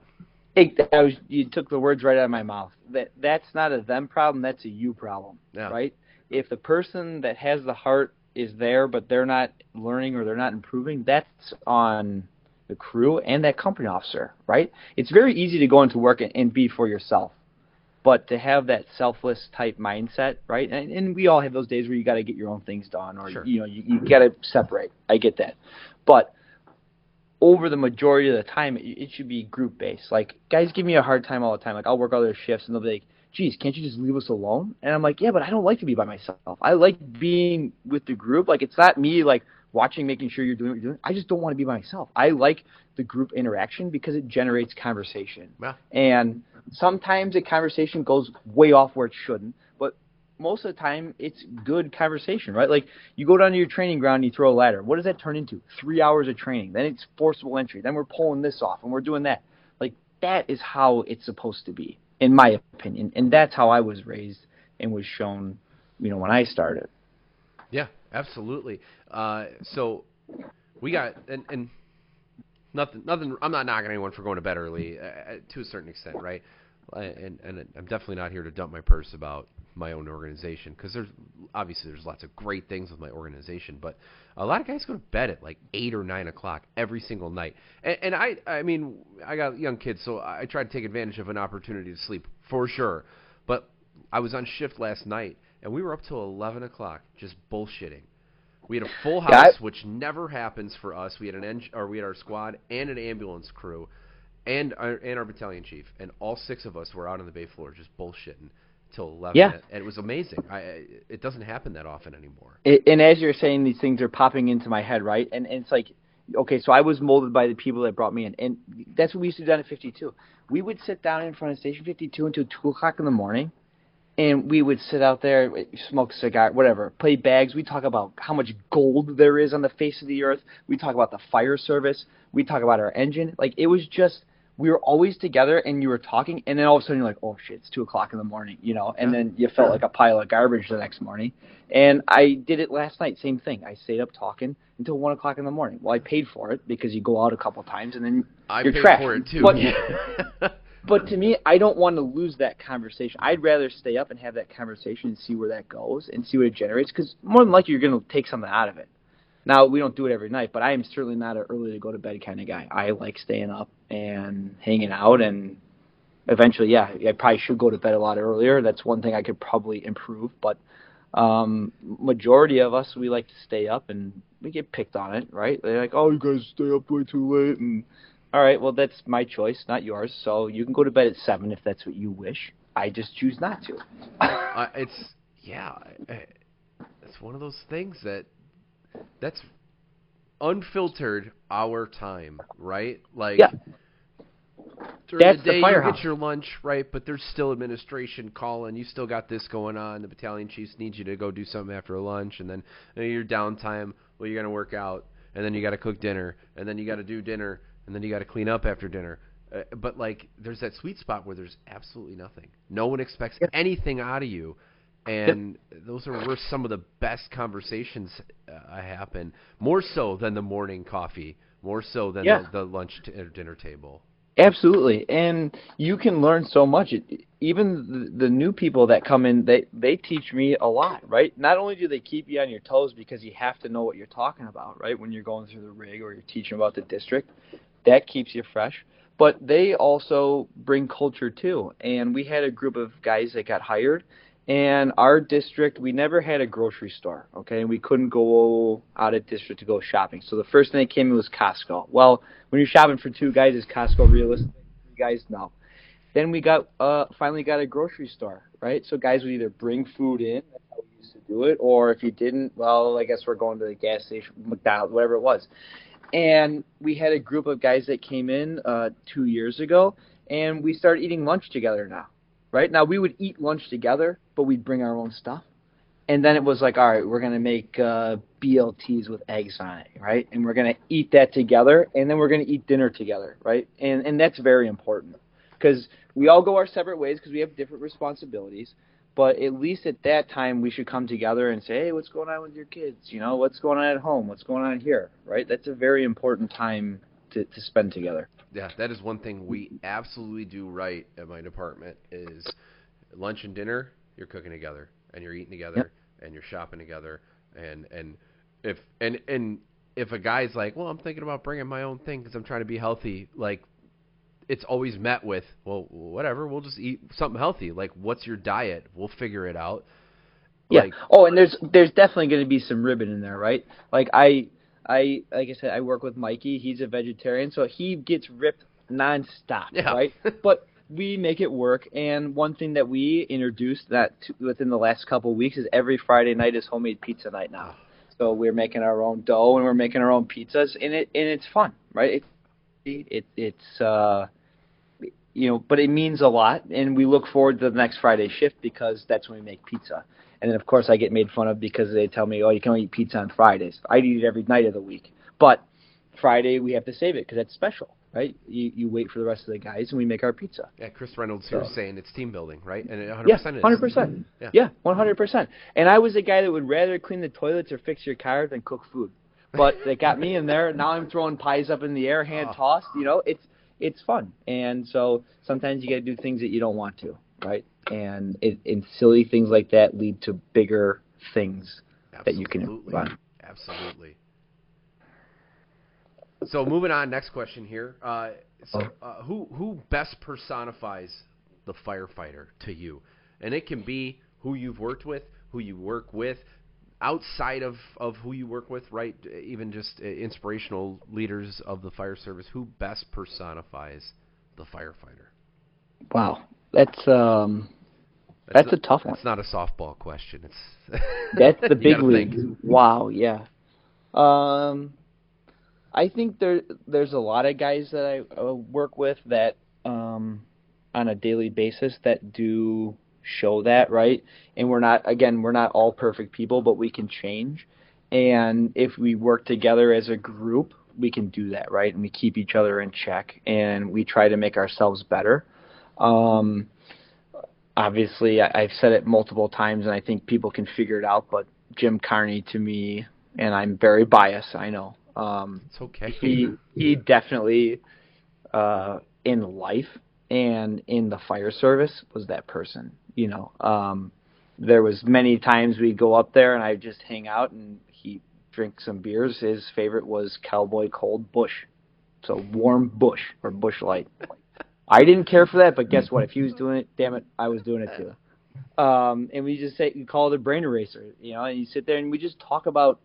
It, that was, you took the words right out of my mouth. That that's not a them problem. That's a you problem, Yeah. right? If the person that has the heart is there, but they're not learning or they're not improving, that's on the crew and that company officer, right? It's very easy to go into work and, and be for yourself, but to have that selfless type mindset, right? And, and we all have those days where you got to get your own things done, or Sure. you know, you, you got to separate. I get that, but over the majority of the time, it, it should be group based. Like guys give me a hard time all the time. Like I'll work other shifts and they'll be like, "Geez, can't you just leave us alone?" And I'm like, "Yeah, but I don't like to be by myself. I like being with the group. Like it's not me like watching, making sure you're doing what you're doing. I just don't want to be by myself. I like the group interaction because it generates conversation. Yeah. And sometimes a conversation goes way off where it shouldn't, but most of the time it's good conversation, right? Like you go down to your training ground and you throw a ladder. What does that turn into? Three hours of training. Then it's forcible entry. Then we're pulling this off and we're doing that. Like that is how it's supposed to be, in my opinion. And that's how I was raised and was shown, you know, when I started. Yeah, absolutely. Uh, so we got and, and nothing. Nothing. I'm not knocking anyone for going to bed early uh, to a certain extent, right? Uh, And and I'm definitely not here to dump my purse about my own organization because there's obviously there's lots of great things with my organization, but a lot of guys go to bed at like eight or nine o'clock every single night. And, and I I mean I got young kids, so I try to take advantage of an opportunity to sleep for sure. But I was on shift last night and we were up till eleven o'clock just bullshitting. We had a full house, Yeah, I- which never happens for us. We had an eng- or we had our squad and an ambulance crew, and our, and our battalion chief, and all six of us were out on the bay floor just bullshitting till eleven. Yeah. and it was amazing. I, it doesn't happen that often anymore. it, and as you're saying, these things are popping into my head, right? And, and it's like, okay, so I was molded by the people that brought me in, and that's what we used to do down at 52. We would sit down in front of Station 52 until two o'clock in the morning, and we would sit out there, smoke a cigar, whatever, play bags. We talk about how much gold there is on the face of the earth. We talk about the fire service. We talk about our engine. Like it was just. We were always together, and you were talking, and then all of a sudden you're like, "Oh shit, it's two o'clock in the morning," you know, and Yeah. then you felt like a pile of garbage the next morning. And I did it last night, same thing. I stayed up talking until one o'clock in the morning. Well, I paid for it because you go out a couple times and then I you're paid trapped. for it too. But, (laughs) but to me, I don't want to lose that conversation. I'd rather stay up and have that conversation and see where that goes and see what it generates. Because more than likely, you're going to take something out of it. Now, we don't do it every night, but I am certainly not an early to go to bed kind of guy. I like staying up and hanging out, and eventually, yeah, I probably should go to bed a lot earlier. That's one thing I could probably improve, but um majority of us we like to stay up and we get picked on it right they're like oh you guys stay up way too late and all right well that's my choice not yours so you can go to bed at seven if that's what you wish i just choose not to uh, it's yeah, it's one of those things that that's unfiltered our time, right? Like Yeah. during That's the the day you get your lunch, right? But there's still administration calling. You still got this going on. The battalion chiefs need you to go do something after lunch, and then you know, your downtime. Well, you're gonna work out, and then you got to cook dinner, and then you got to do dinner, and then you got to clean up after dinner. Uh, but like, there's that sweet spot where there's absolutely nothing. No one expects anything out of you and those are where some of the best conversations uh, happen. More so than the morning coffee. More so than Yeah. the, the lunch t- or dinner table. Absolutely, and you can learn so much. It, even the, the new people that come in, they they teach me a lot, right? Not only do they keep you on your toes because you have to know what you're talking about, right? When you're going through the rig or you're teaching about the district, that keeps you fresh. But they also bring culture too. And we had a group of guys that got hired, and our district, we never had a grocery store, okay? And we couldn't go out of district to go shopping. So the first thing that came in was Costco. Well, when you're shopping for two guys, is Costco realistic? Three guys, no. Then we got uh finally got a grocery store, right? So guys would either bring food in, that's how we used to do it, or if you didn't, well, I guess we're going to the gas station, McDonald's, whatever it was. And we had a group of guys that came in uh two years ago, and we started eating lunch together now. Right now, we would eat lunch together, but we'd bring our own stuff. And then it was like, all right, we're gonna make uh, BLTs with eggs on it, right? And we're gonna eat that together, and then we're gonna eat dinner together, right? And and that's very important because we all go our separate ways because we have different responsibilities. But at least at that time, we should come together and say, hey, what's going on with your kids? You know, what's going on at home? What's going on here? Right? That's a very important time to, to spend together. Yeah, that is one thing we absolutely do right at my department is lunch and dinner you're cooking together and you're eating together and you're shopping together and and if and and if a guy's like, "Well, I'm thinking about bringing my own thing cuz I'm trying to be healthy." Like it's always met with, "Well, whatever, we'll just eat something healthy." Like, "What's your diet? We'll figure it out." Yeah. Like, oh, and there's there's definitely going to be some ribbon in there, right? Like I I like I said, I work with Mikey. He's a vegetarian, so he gets ripped nonstop, Yeah. right? (laughs) But we make it work. And one thing that we introduced that t- within the last couple of weeks is every Friday night is homemade pizza night now. So we're making our own dough and we're making our own pizzas, and it and it's fun, right? It, it it's uh you know, but it means a lot, and we look forward to the next Friday shift because that's when we make pizza. And then of course I get made fun of because they tell me, oh, you can only eat pizza on Fridays. I eat it every night of the week, but Friday we have to save it because that's special, right? You you wait for the rest of the guys and we make our pizza. yeah, Chris Reynolds here So- saying it's team building, right? And it 100% Yeah, it is. hundred percent. Yeah. Yeah, one hundred percent. And I was a guy that would rather clean the toilets or fix your car than cook food. But they got me in there. Now I'm throwing pies up in the air, hand Oh. tossed. You know, it's it's fun. And so sometimes you got to do things that you don't want to, right? And it, and silly things like that lead to bigger things that you can Absolutely. improve on. Absolutely. So moving on, next question here. Uh, so Oh. uh, who who best personifies the firefighter to you? And it can be who you've worked with, who you work with, outside of, of who you work with, right? Even just uh, inspirational leaders of the fire service. Who best personifies the firefighter? Wow, that's um that's a not- tough one. It's not a softball question. It's (laughs) That's the (laughs) big league. think. Wow, yeah. Um, I think there there's a lot of guys that I uh, work with that um, on a daily basis that do show that right. And we're not again we're not all perfect people, but we can change. And if we work together as a group, we can do that right, and we keep each other in check, and we try to make ourselves better. Um, obviously I, I've said it multiple times and I think people can figure it out, but Jim Carney to me, and I'm very biased, I know. Um, it's okay. he he definitely uh, in life and in the fire service was that person. You know, um, there was many times we'd go up there and I'd just hang out and he drink some beers. His favorite was Cowboy Cold Busch, so warm Busch or Busch Light. I didn't care for that, but guess what? If he was doing it, damn it, I was doing it too. Um, and we just say we call it a brain eraser, you know. And you sit there and we just talk about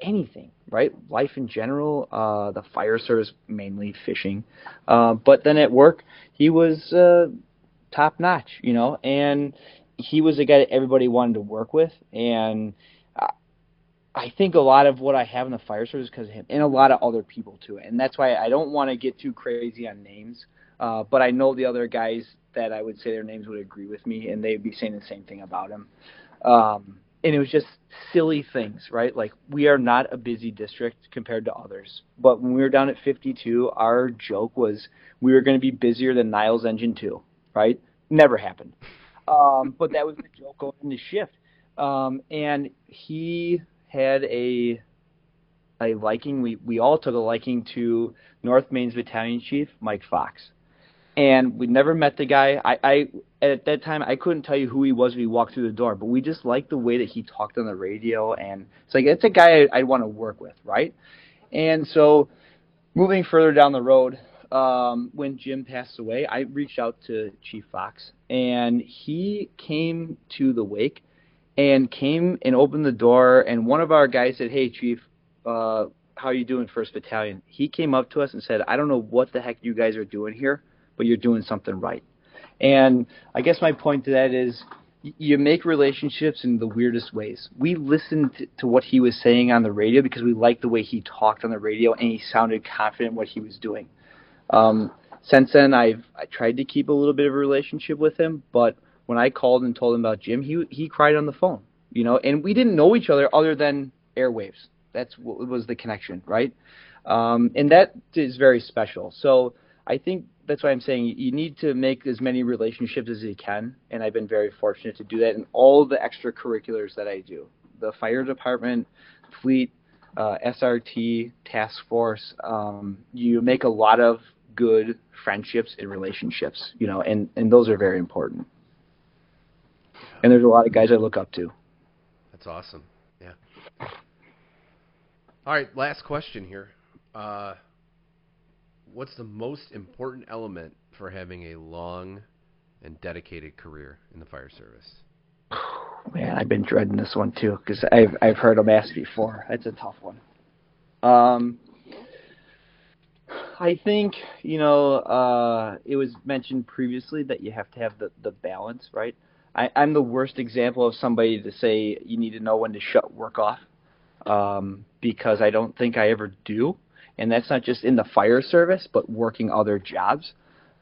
anything, right? Life in general, uh, the fire service mainly fishing, uh, but then at work he was uh, top notch, you know, and he was a guy that everybody wanted to work with, and I- think a lot of what I have in the fire service is because of him, and a lot of other people too, and that's why I don't want to get too crazy on names, uh, but I know the other guys that I would say their names would agree with me, and they'd be saying the same thing about him. Um, and it was just silly things, right? Like we are not a busy district compared to others, but when we were down at 52, our joke was we were going to be busier than Niles Engine 2, right? Never happened. Um, but that was the joke going into shift. Um, and he had a a liking. We we all took a liking to North Main's battalion chief Mike Fox, and we never met the guy. I, I at that time I couldn't tell you who he was when he walked through the door, but we just liked the way that he talked on the radio, and it's like it's a guy I, I'd want to work with, right? And so, moving further down the road, um, when Jim passed away, I reached out to Chief Fox, and he came to the wake and came and opened the door. And one of our guys said, "Hey, Chief, uh, how are you doing, First Battalion?" He came up to us and said, "I don't know what the heck you guys are doing here, but you're doing something right." And I guess my point to that is you make relationships in the weirdest ways. We listened to what he was saying on the radio because we liked the way he talked on the radio and he sounded confident what he was doing. Um, since then, I've I tried to keep a little bit of a relationship with him, but when I called and told him about Jim, he he cried on the phone, you know, and we didn't know each other other than airwaves. That's what was the connection, right? Um, and that is very special. So I think that's why I'm saying you need to make as many relationships as you can, and I've been very fortunate to do that in all the extracurriculars that I do. The fire department, fleet, uh, SRT, task force. Um, you make a lot of good friendships and relationships, you know, and and those are very important. And there's a lot of guys I look up to. That's awesome. Yeah. All right, last question here. Uh, what's the most important element for having a long and dedicated career in the fire service? (sighs) Man, I've been dreading this one too because I've I've heard them asked before. It's a tough one. Um, I think you know uh, it was mentioned previously that you have to have the the balance, right? I, I'm the worst example of somebody to say you need to know when to shut work off um, because I don't think I ever do, and that's not just in the fire service, but working other jobs.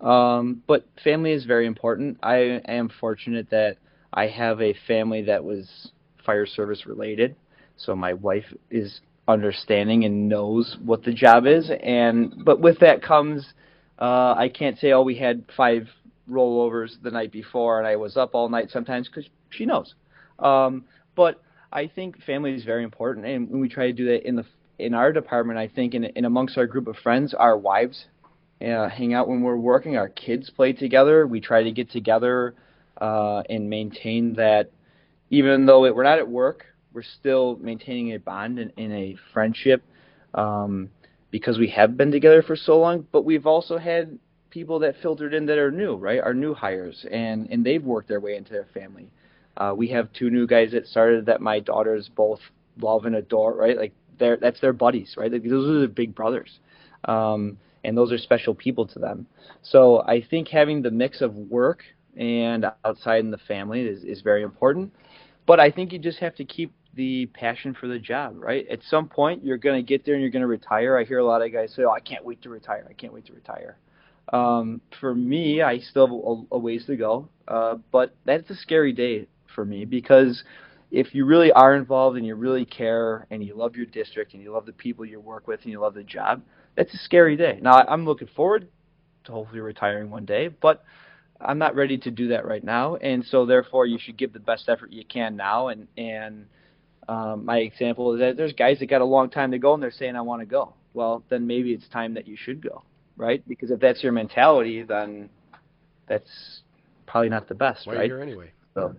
Um, but family is very important. I am fortunate that I have a family that was fire service related, so my wife is understanding and knows what the job is. And but with that comes, uh, I can't say oh we had five rollovers the night before and I was up all night sometimes because she knows. Um, but I think family is very important, and when we try to do that in the in our department. I think in, in amongst our group of friends, our wives uh, hang out when we're working. Our kids play together. We try to get together uh, and maintain that, even though it, we're not at work, we're still maintaining a bond and, and a friendship um, because we have been together for so long. But we've also had people that filtered in that are new, right? Our new hires, and and they've worked their way into their family. Uh, we have two new guys that started that my daughters both love and adore, right? Like they're that's their buddies, right? Like, those are their big brothers. Um, and those are special people to them. So I think having the mix of work and outside in the family is, is very important. But I think you just have to keep the passion for the job, right? At some point, you're going to get there and you're going to retire. I hear a lot of guys say, "Oh, I can't wait to retire. I can't wait to retire." Um, for me, I still have a, a ways to go, uh, but that's a scary day for me because if you really are involved and you really care and you love your district and you love the people you work with and you love the job, that's a scary day. Now, I'm looking forward to hopefully retiring one day, but I'm not ready to do that right now, and so therefore you should give the best effort you can now. And and um, my example is that there's guys that got a long time to go and they're saying I want to go. Well, then maybe it's time that you should go, right? Because if that's your mentality, then that's probably not the best, Why right? here anyway? So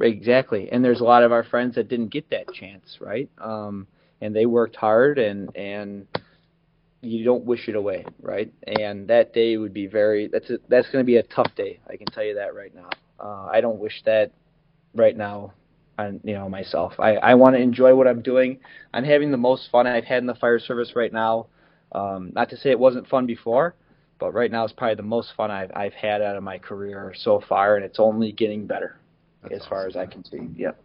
exactly, and there's a lot of our friends that didn't get that chance, right? Um, and they worked hard, and and you don't wish it away, right? And that day would be very that's a, that's going to be a tough day. I can tell you that right now. Uh, I don't wish that right now on you know myself. I I want to enjoy what I'm doing. I'm having the most fun I've had in the fire service right now. Um, not to say it wasn't fun before, but right now it's probably the most fun I've I've had out of my career so far, and it's only getting better That's as far awesome. as I can see. Yep.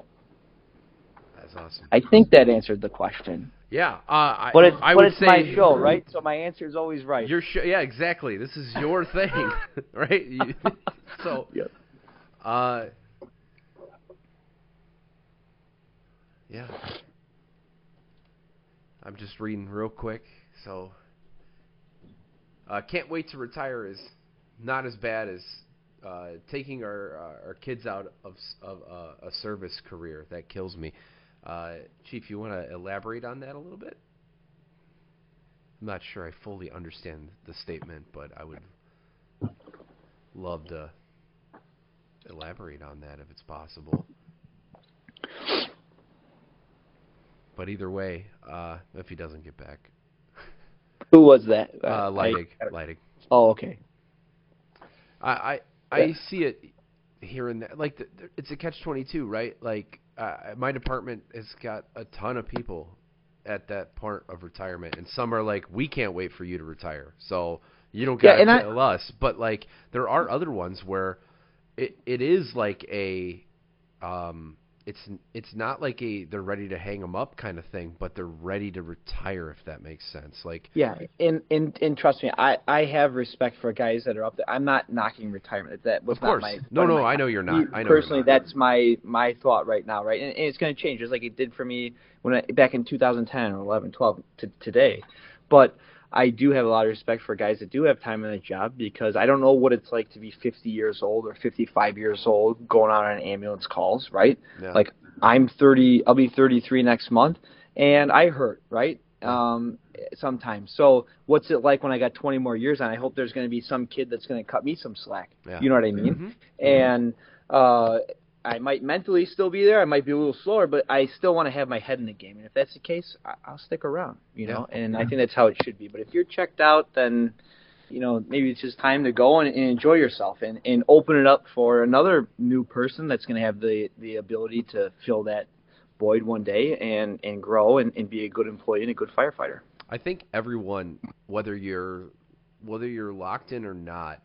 That's awesome. I think that answered the question. Yeah, uh, I, But it's I but it's my show, right? So my answer is always right. Your show, yeah, exactly. This is your thing, (laughs) right? You, (laughs) so, Yep. uh, yeah. I'm just reading real quick. So, uh, can't wait to retire is not as bad as uh, taking our uh, our kids out of of uh, a service career that kills me. Uh, Chief, you want to elaborate on that a little bit? I'm not sure I fully understand the statement, but I would love to elaborate on that if it's possible. But either way, uh, if he doesn't get back, Who was that? uh, Leidig, Leidig. oh, okay. I I, I see it here and there. Like the, it's a catch twenty two, right? Like uh, my department has got a ton of people at that part of retirement, and some are like, "We can't wait for you to retire," so you don't Yeah, gotta and I- tell us. But like there are other ones where it it is like a um it's it's not like a they're ready to hang them up kind of thing, but they're ready to retire if that makes sense. Like Yeah, and and and trust me, I I have respect for guys that are up there. I'm not knocking retirement. That was Of course. not my No, no, my- I know you're not. I know personally, that's my my thought right now, right? And, and it's going to change, just like it did for me when I, back in 2010 or 11, 12 to today. But I do have a lot of respect for guys that do have time in the job because I don't know what it's like to be 50 years old or 55 years old going out on ambulance calls, right? yeah. Like I'm 30, I'll be 33 next month, and I hurt, right? Um, sometimes. So what's it like when I got 20 more years on? I hope there's going to be some kid that's going to cut me some slack. Yeah. You know what I mean? Mhm. And uh, I might mentally still be there. I might be a little slower, but I still want to have my head in the game. And if that's the case, I- I'll stick around. You know, and I think that's how it should be. But if you're checked out, then you know maybe it's just time to go and, and enjoy yourself and, and open it up for another new person that's going to have the the ability to fill that void one day and and grow and, and be a good employee and a good firefighter. I think everyone, whether you're whether you're locked in or not,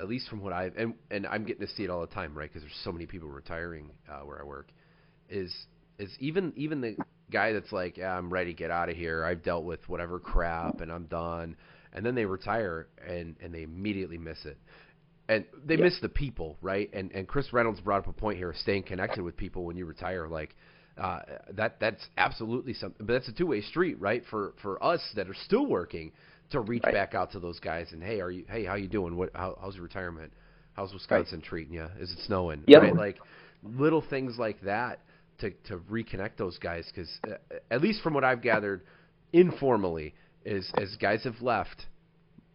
at least from what I've and and I'm getting to see it all the time, right? Because there's so many people retiring uh, where I work. Is is even even the guy that's like, yeah, I'm ready, to get out of here. I've dealt with whatever crap, and I'm done. And then they retire and and they immediately miss it. And they Yeah. miss the people, right? And and Chris Reynolds brought up a point here: staying connected with people when you retire. Like uh, that that's absolutely something. But that's a two way street, right? For for us that are still working to reach Right. back out to those guys and hey, are you? Hey, how you doing? What? How, how's your retirement? How's Wisconsin treating you? Is it snowing? Yep. Right? Like little things like that to to reconnect those guys because uh, at least from what I've gathered informally is as guys have left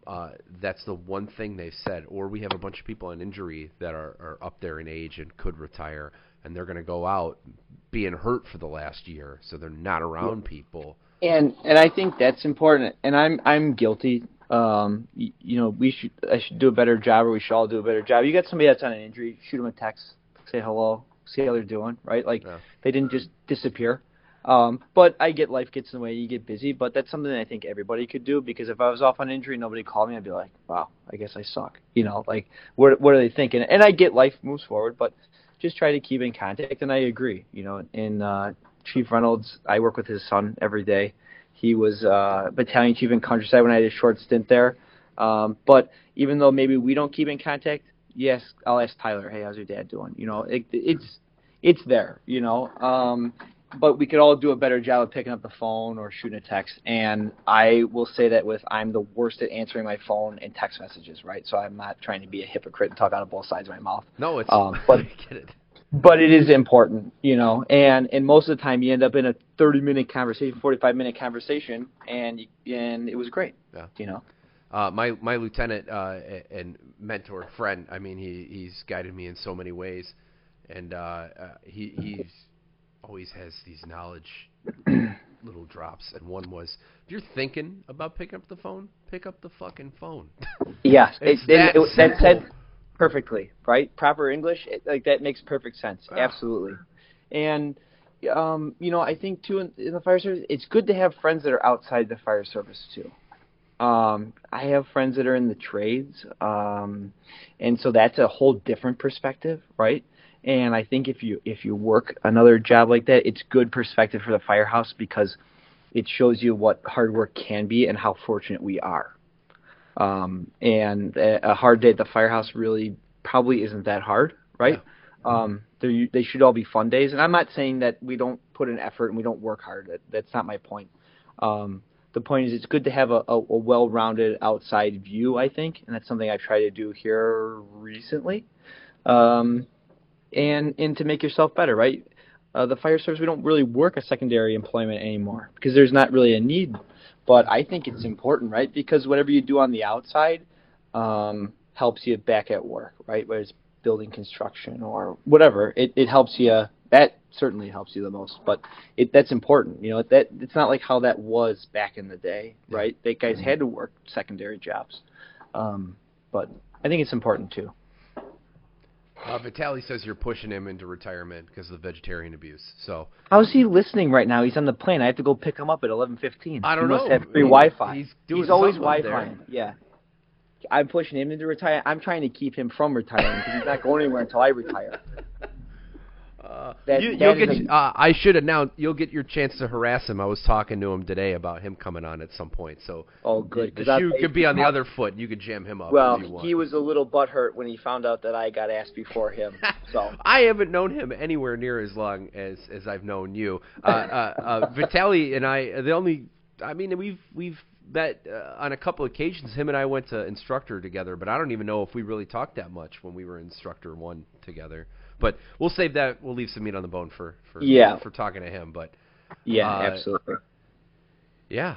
uh, that's the one thing they've said. Or we have a bunch of people on injury that are, are up there in age and could retire, and they're going to go out being hurt for the last year, so they're not around people. And and I think that's important. And I'm I'm guilty. Um, you, you know, we should I should do a better job, or we should all do a better job. You got somebody that's on an injury, shoot them a text, say hello, see how they're doing, right? Like Yeah. they didn't just disappear. Um, but I get life gets in the way, you get busy. But that's something that I think everybody could do because if I was off on injury, nobody called me, I'd be like, wow, I guess I suck. You know, like what what are they thinking? And I get life moves forward, but just try to keep in contact. And I agree. You know, in uh, Chief Reynolds, I work with his son every day. He was uh, battalion chief in countryside when I had a short stint there. Um, but even though maybe we don't keep in contact, yes, I'll ask Tyler, hey, how's your dad doing? You know, it, it's it's there. You know, um, but we could all do a better job of picking up the phone or shooting a text. And I will say that with I'm the worst at answering my phone and text messages, right? So I'm not trying to be a hypocrite and talk out of both sides of my mouth No, it's Um, but- (laughs) I get it. But it is important, you know. And and most of the time, you end up in a 30 minute conversation, 45 minute conversation, and you, and it was great, Yeah. you know. Uh, my my lieutenant uh, and mentor friend. I mean, he he's guided me in so many ways, and uh, uh, he he's always has these knowledge (clears throat) little drops. And one was, if you're thinking about picking up the phone, pick up the fucking phone. Yes, (laughs) It's it, it, that it, that said. Perfectly, right? Proper English, it, like that makes perfect sense. Ah. Absolutely. And um, you know, I think too in, in the fire service, it's good to have friends that are outside the fire service too. Um, I have friends that are in the trades, um, and so that's a whole different perspective, right? And I think if you if you work another job like that, it's good perspective for the firehouse because it shows you what hard work can be and how fortunate we are. Um, and a, hard day at the firehouse really probably isn't that hard, right? Um, they they should all be fun days, and I'm not saying that we don't put an effort and we don't work hard. That, that's not my point. Um, the point is, it's good to have a, a, a well-rounded outside view. I think, and that's something I've tried to do here recently, um, and and to make yourself better, right? Uh, the fire service, we don't really work a secondary employment anymore because there's not really a need. But I think it's important, right? Because whatever you do on the outside um, helps you back at work, right? Whether it's building construction or whatever, it, it helps you. That certainly helps you the most, but it that's important. You know, that it's not like how that was back in the day, right? That guys had to work secondary jobs, um, but I think it's important too. Uh, Vitali says you're pushing him into retirement because of the vegetarian abuse. So How's he listening right now? He's on the plane. I have to go pick him up at 11:15. I don't he must know. have free He- Wi-Fi. he's doing He's always Wi-Fi. Yeah. I'm pushing him into retire. I'm trying to keep him from retiring because he's not going anywhere until I retire. Uh, That- you, you'll get. a- uh, I should announce. You'll get your chance to harass him. I was talking to him today about him coming on at some point. So Oh, good. the 'cause I- shoe could be on the other foot. You could jam him up. Well, if you want. he was a little butthurt when he found out that I got asked before him. (laughs) So I haven't known him anywhere near as long as as I've known you. Uh, uh, uh, (laughs) Vitali and I, the only, I mean, we've we've met uh, on a couple occasions. Him and I went to instructor together, but I don't even know if we really talked that much when we were instructor one together. But we'll save that. We'll leave some meat on the bone for for Yeah. for talking to him. But yeah, Uh, absolutely. yeah,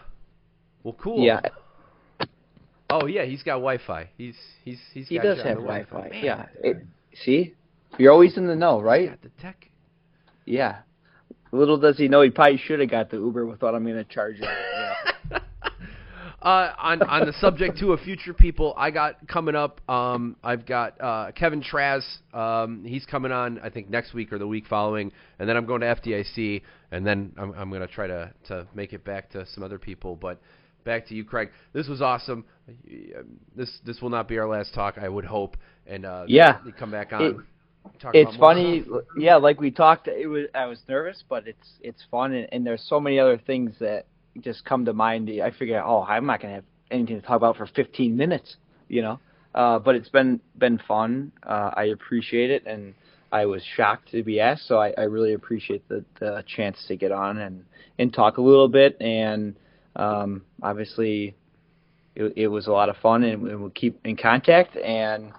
well, cool. Yeah, Oh yeah, he's got Wi-Fi. He's he's he's he got does have Wi-Fi. Man, Yeah. It, see, you're always in the know, he's right? got the tech. Yeah. Little does he know, he probably should have got the Uber with what I'm going to charge him. (laughs) Uh, on on the subject too of future people, I got coming up. Um, I've got uh, Kevin Traz. Um, he's coming on, I think next week or the week following, and then I'm going to FDIC, and then I'm I'm going to try to to make it back to some other people. But back to you, Craig. This was awesome. This this will not be our last talk, I would hope. And uh, Yeah. come back on. It- it's funny stuff. yeah like we talked it was i was nervous but it's it's fun and, and there's so many other things that just come to mind i figure oh i'm not going to have anything to talk about for 15 minutes you know uh but it's been been fun uh i appreciate it and i was shocked to be asked so i, I really appreciate the, the chance to get on and and talk a little bit and um obviously it, it was a lot of fun and, we'll keep in contact and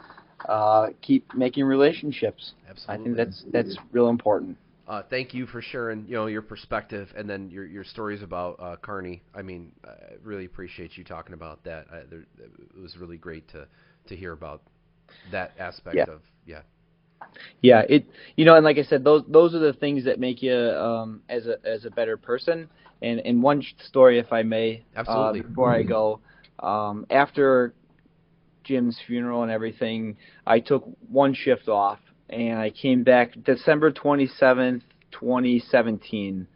uh, keep making relationships. Absolutely. I think that's that's real important. Uh, thank you for sharing, you know, your perspective and then your your stories about uh, Carney. I mean, I really appreciate you talking about that. I, there, it was really great to to hear about that aspect Yeah. of yeah. Yeah, it you know, and like I said, those those are the things that make you um, as a as a better person. And and one story, if I may, Absolutely. uh, before I go, um, after Jim's funeral and everything, I took one shift off, and I came back December twenty seventh, twenty seventeen.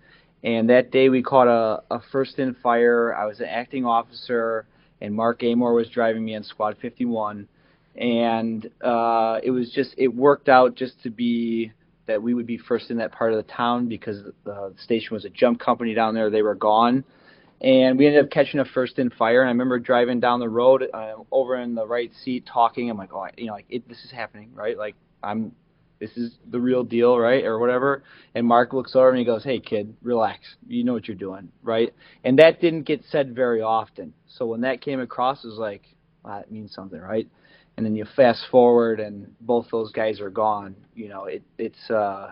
And that day we caught a, a first in fire. I was an acting officer, and Mark Amor was driving me on Squad 51 and uh, it was just it worked out just to be that we would be first in that part of the town because the station was a jump company down there. They were gone, and we ended up catching a first in fire. And I remember driving down the road uh, over in the right seat, talking. I'm like, oh, you know, like it, this is happening, right? Like I'm. This is the real deal, right, or whatever. And Mark looks over and he goes, "Hey, kid, relax. You know what you're doing, right?" And that didn't get said very often. So when that came across, it was like, wow, that means something, right? and then you fast forward and both those guys are gone you know it it's uh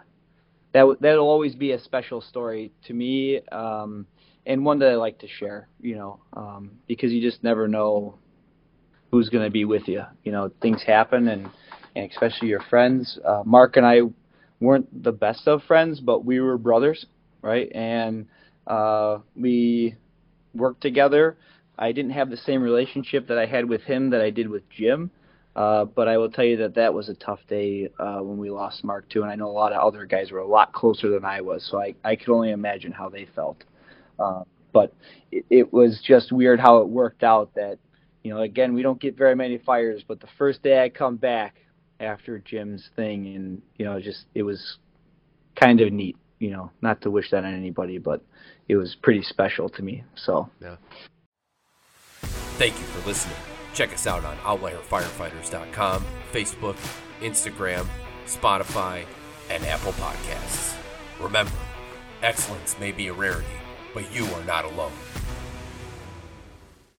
that that'll always be a special story to me um and one that I like to share you know um because you just never know who's going to be with you you know things happen and and especially your friends uh Mark and I weren't the best of friends but we were brothers right and uh we worked together I didn't have the same relationship that I had with him that I did with Jim uh, but I will tell you that that was a tough day uh, when we lost Mark too, and I know a lot of other guys were a lot closer than I was, so I I could only imagine how they felt. Uh, but it, it was just weird how it worked out. That you know, again, we don't get very many fires, but the first day I come back after Jim's thing, and you know, just it was kind of neat. You know, not to wish that on anybody, but it was pretty special to me. So yeah. Thank you for listening. Check us out on OutlierFirefighters.com, Facebook, Instagram, Spotify, and Apple Podcasts. Remember, excellence may be a rarity, but you are not alone.